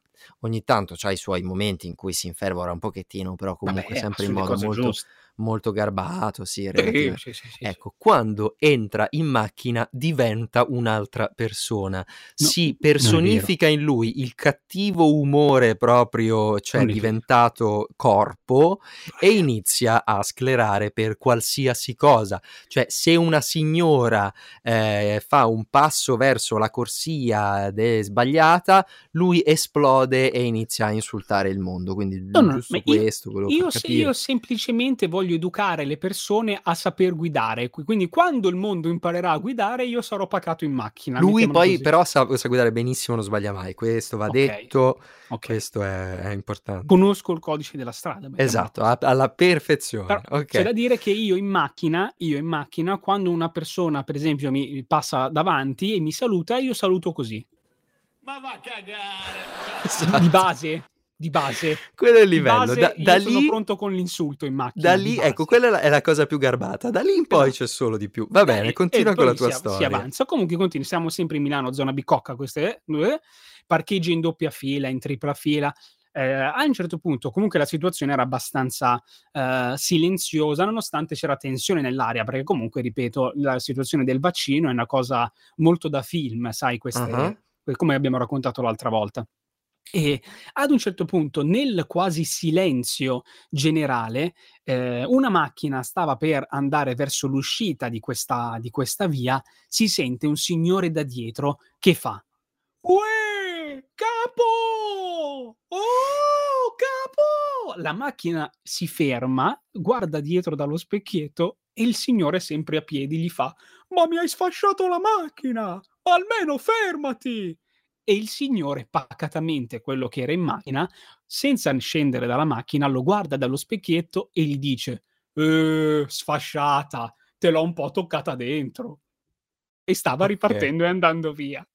ogni tanto c'ha i suoi momenti in cui si infervora un pochettino, però comunque Vabbè, sempre in modo molto, giuste. Molto garbato, sì, Sì, sì, sì. Ecco, quando entra in macchina diventa un'altra persona, No, si personifica in lui il cattivo umore proprio, cioè Non diventato corpo e inizia a sclerare per qualsiasi cosa. Cioè, se una signora eh, fa un passo verso la corsia de- sbagliata, lui esplode e inizia a insultare il mondo. Quindi No, no, giusto io- questo Io, far se- io semplicemente voglio educare le persone a saper guidare. Qui- Quindi, quando il mondo imparerà a guidare, io sarò pacato in macchina. Lui poi così. però sa, sa guidare benissimo, non sbaglia mai. Questo va Ok, detto, ok. questo è, è importante. Conosco il codice della strada. Esatto, a- alla perfezione. Però ok. c'è da dire che io in macchina, io in macchina, quando una persona, per esempio, mi passa davanti e mi saluta, io saluto così. Ma va a cagare! Esatto. Di base, di base. Quello è il livello. base Da, da sono lì, pronto con l'insulto in macchina. da lì ecco, quella è la, è la cosa più garbata. Da lì in poi Esatto. c'è solo di più. Va bene, Eh, continua con la tua si, storia. Si avanza. Comunque continui, siamo sempre in Milano, zona Bicocca, queste eh, parcheggi in doppia fila, in tripla fila. Eh, a un certo punto, comunque, la situazione era abbastanza eh, silenziosa, nonostante c'era tensione nell'aria, perché comunque, ripeto, la situazione del vaccino è una cosa molto da film, sai, queste, Ah-ah. come abbiamo raccontato l'altra volta. E ad un certo punto, nel quasi silenzio generale, eh, una macchina stava per andare verso l'uscita di questa, di questa via, si sente un signore da dietro che fa Uè, capo! Oh, capo! La macchina si ferma, guarda dietro dallo specchietto e il signore sempre a piedi gli fa Ma mi hai sfasciato la macchina! Almeno fermati! E il signore, pacatamente, quello che era in macchina, senza scendere dalla macchina, lo guarda dallo specchietto e gli dice Eh, sfasciata, te l'ho un po' toccata dentro. E stava Ok. ripartendo e andando via.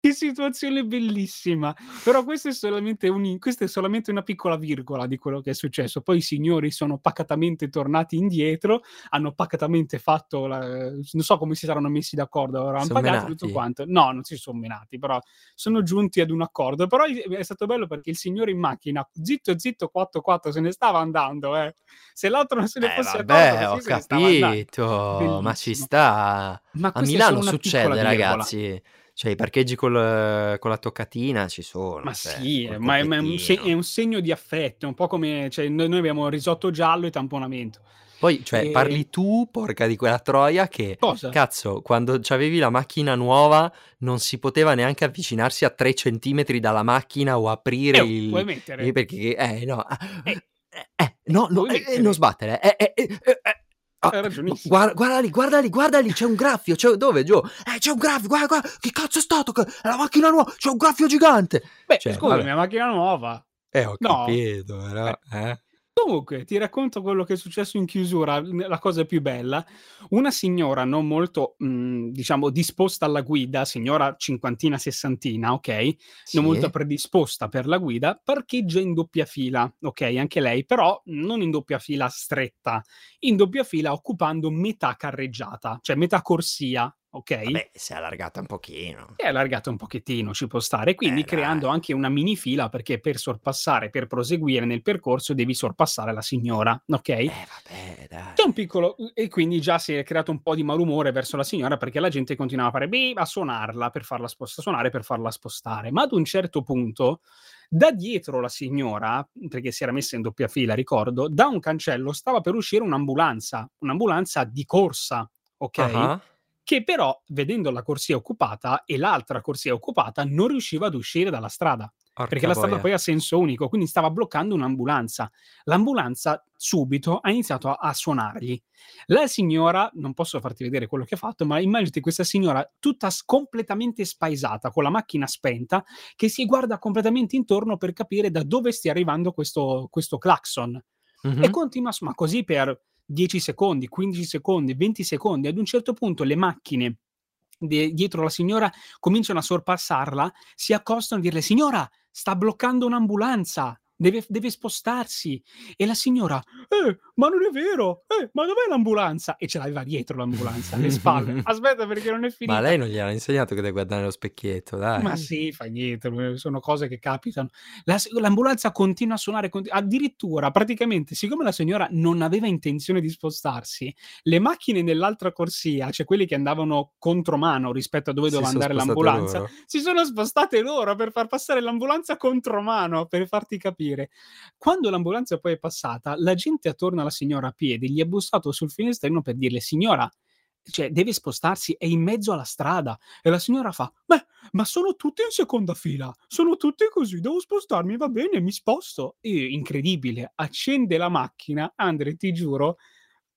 Che situazione bellissima! Però questo è solamente un questa è solamente una piccola virgola di quello che è successo. Poi i signori sono pacatamente tornati indietro, hanno pacatamente fatto la non so come si saranno messi d'accordo, avran Son pagato tutto quanto. No, non si son menati, però sono giunti ad un accordo. Però è stato bello perché il signore in macchina, zitto, zitto, quatto, quatto, se ne stava andando, eh. Se l'altro non se ne Eh fosse vabbè, accorto ho capito, ma ci sta. Ma A Milano succede, virgola. Cioè, i parcheggi col con la toccatina ci sono, Ma cioè, sì, ma è ma è un se è un segno di affetto, è un po' come cioè noi noi abbiamo risotto giallo e tamponamento. Poi, cioè, Ehm parli tu, porca di quella troia, che Cosa? cazzo, quando c'avevi la macchina nuova non si poteva neanche avvicinarsi a 3 centimetri dalla macchina o aprire Eh, il vuoi eh, mettere? perché eh, no, Eh. eh, eh, no, no, Vuoi eh, eh, non sbattere, eh, eh, eh, eh, eh. Ah, guarda, guarda lì, guarda lì, guarda lì, c'è un graffio, c'è dove Gio? Eh, c'è un graffio, guarda, guarda, che cazzo è stato? È la macchina nuova, c'è un graffio gigante. Beh, Cioè, scusami, è una macchina nuova. Eh, ho No? capito, però, Eh. Comunque, ti racconto quello che è successo in chiusura, la cosa più bella. Una signora non molto, mhmm, diciamo disposta alla guida, signora cinquantina, sessantina, okay, non molto Sì. predisposta per la guida, parcheggia in doppia fila, okay, anche lei, però non in doppia fila stretta, in doppia fila occupando metà carreggiata, cioè metà corsia, okay? Vabbè, si è allargata un pochino. È allargata un pochettino, ci può stare, quindi Eh, creando dai. anche una mini fila perché per sorpassare, per proseguire nel percorso devi sorpassare la signora, okay? Eh, vabbè, dai. C'è un piccolo e quindi già si è creato un po' di malumore verso la signora perché la gente continuava a fare "beep", a suonarla per farla spos a suonare per farla spostare. Ma ad un certo punto, da dietro la signora, perché si era messa in doppia fila ricordo, da un cancello stava per uscire un'ambulanza, un'ambulanza di corsa, okay, Ah-ah. Che però vedendo la corsia occupata e l'altra corsia occupata non riusciva ad uscire dalla strada. Perché Porca la strada boia. poi è a senso unico, quindi stava bloccando un'ambulanza. L'ambulanza subito ha iniziato a a suonargli. La signora non posso farti vedere quello che ha fatto, ma immaginati questa signora tutta completamente spaesata, con la macchina spenta, che si guarda completamente intorno per capire da dove stia arrivando questo questo clacson. E Mh-mh. continua ma così per 10 secondi, 15 secondi, 20 secondi. Ad un certo punto le macchine de dietro la signora cominciano a sorpassarla, si accostano a dirle: "Signora, sta bloccando un'ambulanza, deve deve spostarsi." E la signora: "Eh, ma non è vero! Eh, ma dov'è l'ambulanza?" E ce l'aveva dietro l'ambulanza, alle spalle. Aspetta perché non è Ma finita. lei non gliel'ha insegnato che deve guardare nello specchietto, Ma dai. sì, fa niente, sono cose che capitano. La l'ambulanza continua a suonare, conti addirittura praticamente siccome la signora non aveva intenzione di spostarsi, le macchine nell'altra corsia, cioè quelli che andavano contromano rispetto a dove doveva andare l'ambulanza, loro? si sono spostate loro per far passare l'ambulanza contromano, per farti capire. Quando l'ambulanza poi è passata, la gente attorno alla signora a piedi gli ha bussato sul finestrino per dirle: "Signora, cioè deve spostarsi, è in mezzo alla strada." E la signora fa: "Beh, ma sono tutti in seconda fila, sono tutti così, devo spostarmi, va bene, mi sposto." E incredibile, accende la macchina, Andre, ti giuro,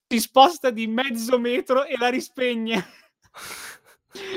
si sposta di mezzo metro e la rispegne.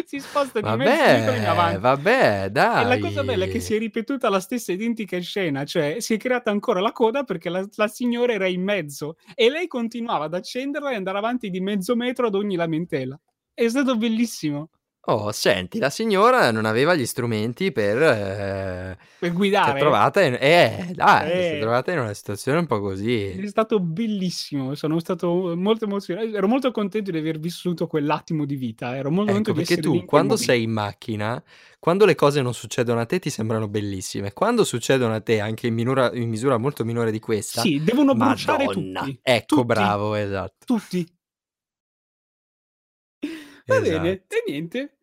Si sposta di mezzo metro in Vabbè, avanti. vabbè, E la cosa bella è che dai. si è ripetuta la stessa identica scena, cioè si è creata ancora la coda perché la la signora era in mezzo e lei continuava ad accenderla e andare avanti di mezzo metro ad ogni lamentela. È stato bellissimo. Oh, senti, la signora non aveva gli strumenti per... Eh, Per si è guidare. trovata in... Eh, dai, si è Eh. trovata in una situazione un po' È così. stato bellissimo, sono stato molto emozionato, ero molto contento di aver vissuto quell'attimo di vita, ero molto contento Ecco, di perché tu quando sei in macchina, quando le cose non succedono a te ti sembrano bellissime. Quando succedono a te, anche in, minura- in misura molto minore di questa, Sì, devono bruciare Madonna. tutti. Ecco, Tutti. bravo, esatto. Tutti. Va bene, Esatto. e niente.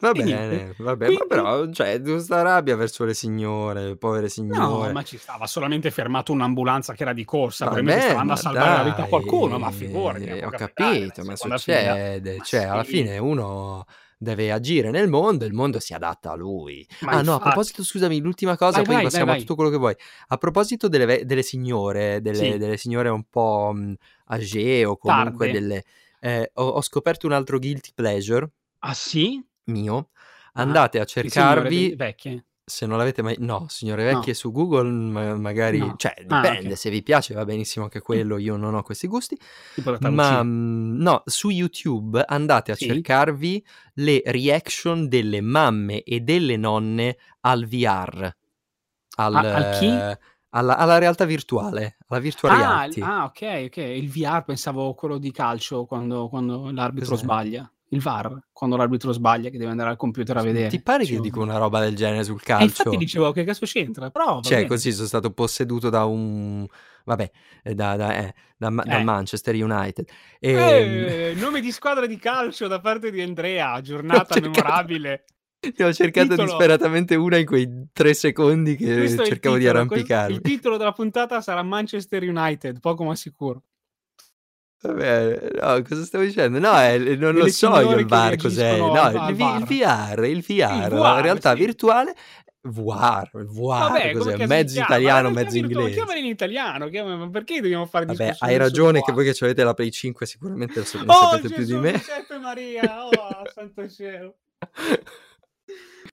Va E bene, niente. va bene, Quindi- ma però, cioè, tu sta rabbia verso le signore, povere No, signore. ma ci stava solamente fermato un'ambulanza che era di corsa, Vabbè, probabilmente stavano a salvare la vita a dai, qualcuno, ma figurati, ho capito, ma succede, Ma cioè, alla sì. fine uno deve agire nel mondo e il mondo si adatta a lui. Ma ah no, a infatti. proposito, scusami, l'ultima cosa, Vai, poi vai, passiamo vai, a tutto quello che vuoi. A proposito delle, delle signore, delle, Sì. delle signore un po' mh, âgée o comunque Tarde. delle... eh, ho, ho scoperto un altro guilty pleasure Ah sì? Mio. Ah, Andate a di signore cercarvi de- vecchie. se non l'avete mai... No, signore No. vecchie su Google ma- magari... No. Cioè, Ah, dipende, ok. se vi piace va benissimo anche quello, io non ho questi gusti. Ma talucina. mm, no, su YouTube andate a Sì? cercarvi le reaction delle mamme e delle nonne al VR. Al, A- al chi? alla, alla realtà virtuale, alla virtual Ah, reality. ah, ok, ok. Il VR pensavo quello di calcio quando, quando l'arbitro Cos'è? sbaglia. Il VAR, quando l'arbitro sbaglia che deve andare al computer a vedere. Ti pare che Dicevo- dico una roba del genere sul Eh, calcio? infatti dicevo che cazzo c'entra, però Cioè, bene. così sono stato posseduto da un... Vabbè, eh, da, da, eh, da, Ma- da Eh. Manchester United. Ehm, Eh, nome di squadra di calcio da parte di Andrea, giornata cercato- memorabile. Ne ho cercato Titolo. disperatamente una in quei tre secondi che Questo cercavo di titolo, questo- arrampicarmi. Il titolo della puntata sarà Manchester United, poco ma sicuro. Vabbè, no, cosa stavo dicendo? No, è- non lo so io il VAR cos'è. No, il, vi- il VR, il VR, Il VR, realtà sì. virtuale. VR, il VR, Vabbè, cos'è? Mezzo italiano, mezzo inglese. Chiamali in italiano, ma perché dobbiamo fare Vabbè, hai ragione che voi che avete la Play 5 sicuramente lo so- ne Oh sapete più Gesù, di me. Giuseppe Maria, oh santo cielo.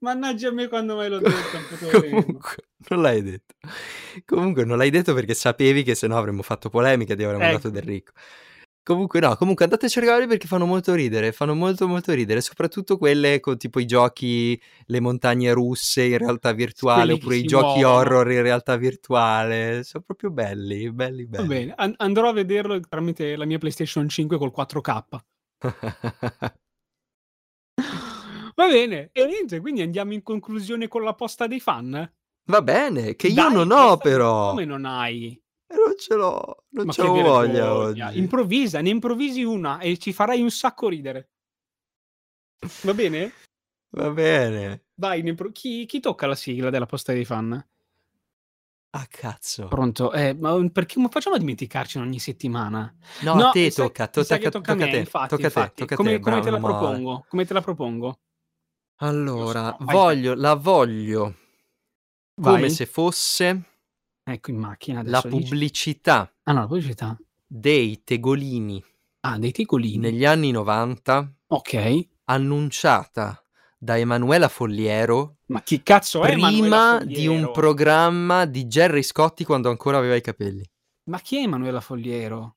Mannaggia a me quando me l'ho detto. Comunque, non l'hai detto. Comunque, non l'hai detto perché sapevi che sennò avremmo fatto polemica e ti avremmo dato Ecco. del ricco. Comunque, no, comunque andate a cercarli perché fanno molto ridere, fanno molto molto ridere, soprattutto quelle con tipo i giochi, le montagne russe in realtà virtuale, Quelli oppure i giochi muovono. horror in realtà virtuale, sono proprio belli, belli, Va belli. bene, an- andrò a vederlo tramite la mia PlayStation 5 col 4K. Va bene, e niente, quindi andiamo in conclusione con la posta dei fan? Va bene, che io Dai, non ho però, Come non hai? Eh, non ce l'ho, non c'ho che voglia vergogna. oggi. Improvvisa, ne improvvisi una e ci farai un sacco ridere. Va bene? Va bene. Vai, impro- chi, chi tocca la sigla della posta dei fan? Ah, cazzo. Pronto? Eh, ma perché ma facciamo a dimenticarci ogni settimana? No, a te mi sa- tocca, tocca, tocca a me, te, infatti, tocca a te, infatti. tocca come, te, come te la male. propongo? Come te la propongo? Allora, Lo so, voglio, la voglio come Vai. se fosse Ecco in macchina la adesso dici. pubblicità Ah no, la pubblicità. dei tegolini Ah, dei tegolini. negli anni 90 Ok. annunciata da Emanuela Folliero Ma chi cazzo è Emanuela prima di un Fogliero? programma di Jerry Scotti quando ancora aveva i capelli. Ma chi è Emanuela Fogliero?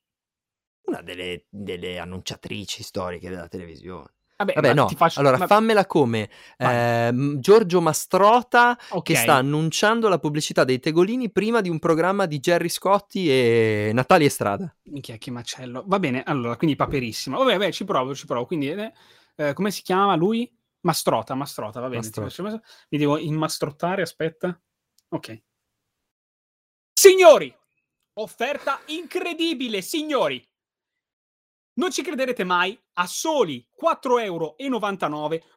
Una delle, delle annunciatrici storiche della televisione. Vabbè, Vabbè, no, faccio... allora ma- fammela come ehm, Giorgio Mastrota ok. che sta annunciando la pubblicità dei tegolini prima di un programma di Jerry Scotti e Natalia Estrada. Minchia, che macello. Va bene, allora, quindi paperissimo. Vabbè, vabbè, ci provo, ci provo. Quindi, eh, eh, come si chiama lui? Mastrota, Mastrota, va bene. Mastrota. Mi devo immastrottare, aspetta. Ok. Signori, offerta incredibile, signori. Non ci crederete mai, a soli 4,99 euro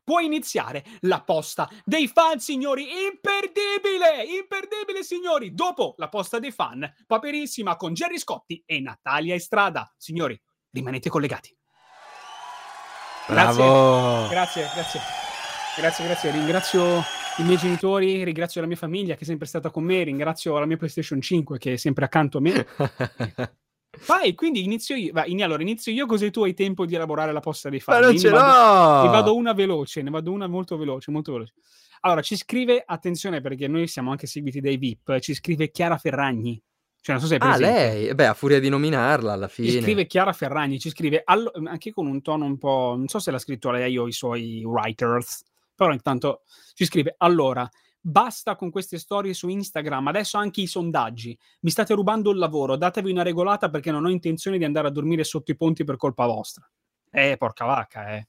può iniziare la posta dei fan, signori. Imperdibile, imperdibile, signori. Dopo la posta dei fan, paperissima con Gerry Scotti e Natalia Estrada. Signori, rimanete collegati. Grazie. Bravo! Grazie, grazie. Grazie, grazie. Ringrazio i miei genitori, ringrazio la mia famiglia che è sempre stata con me, ringrazio la mia PlayStation 5 che è sempre accanto a me. Vai, quindi inizio io. Vai, in- allora, inizio io così tu hai tempo di elaborare la posta dei Ma fan. non Ne ce vado- l'ho! Ne vado una veloce, ne vado una molto veloce, molto veloce. Allora, ci scrive, attenzione perché noi siamo anche seguiti dai VIP, ci scrive Chiara Ferragni. Cioè, non so se Ah, lei? Eh Beh, a furia di nominarla alla Ci scrive fine. Chiara Ferragni, ci scrive allo- anche con un tono un po'. Non so se l'ha scritto lei o i suoi writers, però intanto ci scrive: Allora, basta con queste storie su Instagram, adesso anche i sondaggi. Mi state rubando il lavoro, datevi una regolata perché non ho intenzione di andare a dormire sotto i ponti per colpa vostra. Eh, porca vacca, eh.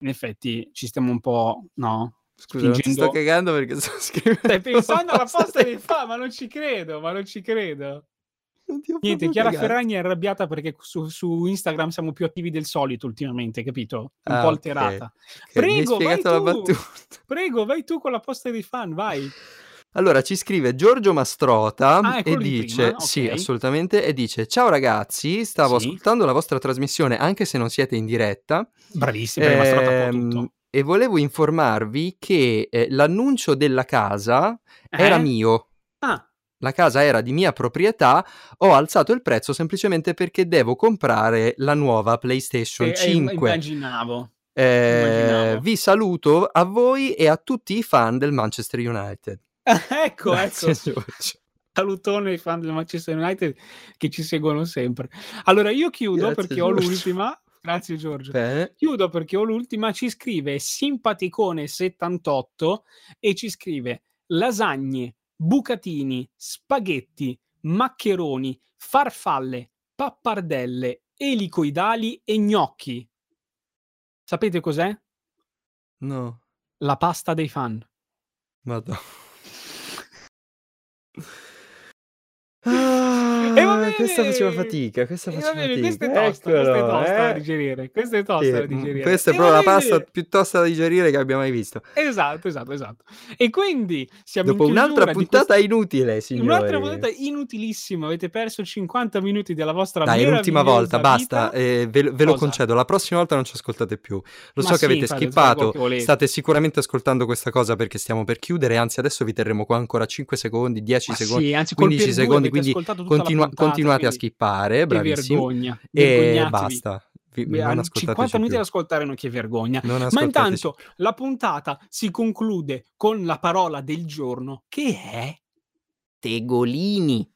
In effetti ci stiamo un po'. No? Scusa, ti sto cagando perché sto scrivendo. Stai pensando alla posta di fa, ma non ci credo, ma non ci credo. Niente, Chiara cagato. Ferragni è arrabbiata perché su, su Instagram siamo più attivi del solito ultimamente, capito? Un Ah, po' alterata. Ok, mi hai Prego, vai tu. battuta. Prego, vai tu con la posta dei fan, vai. Allora, ci scrive Giorgio Mastrota Ah, e dice, prima? sì, assolutamente, e dice, ciao ragazzi, stavo Sì. ascoltando la vostra trasmissione anche se non siete in diretta Bravissima, Mastrota tutto. e volevo informarvi che eh, l'annuncio della casa era Eh? mio. Ah, La casa era di mia proprietà, ho alzato il prezzo semplicemente perché devo comprare la nuova PlayStation eh, eh, 5. immaginavo. Eh, immaginavo. vi saluto a voi e a tutti i fan del Manchester United. ecco, Grazie, ecco. Giorgio. Salutone ai fan del Manchester United che ci seguono sempre. Allora, io chiudo Grazie, perché ho Giorgio. l'ultima. Grazie, Giorgio. Bene. Chiudo perché ho l'ultima, ci scrive simpaticone78 e ci scrive lasagne, bucatini, spaghetti, maccheroni, farfalle, pappardelle, elicoidali e gnocchi. Sapete cos'è? No, La pasta dei fan. madonna. Ah, questa faceva fatica, questa E va faceva bene, questa è fatica. tosta, questa è Eccolo, tosta da eh. digerire, questa è Sì, tosta da mm, digerire. questa è proprio la pasta più tosta da digerire che abbia mai visto. Esatto, esatto, esatto. E quindi siamo Dopo in un'altra puntata questa- inutile, signori. Un'altra puntata inutilissima, avete perso 50 minuti della vostra Dai, l'ultima volta, basta, eh, ve, ve lo concedo, la prossima volta non ci ascoltate più. Lo Ma so che sì, avete fate- skippato, che state sicuramente ascoltando questa cosa perché stiamo per chiudere, anzi adesso vi terremo qua ancora 5 secondi, 10 Ma secondi, sì, anzi, col 15 per due secondi, quindi continua- continuate a skippare, Che bravissimi, vergogna, e basta, vi- Beh, non hanno ascoltateci 50 minuti più. ad ascoltare, non che vergogna. Ma intanto la puntata si conclude con la parola del giorno che è Tegolini.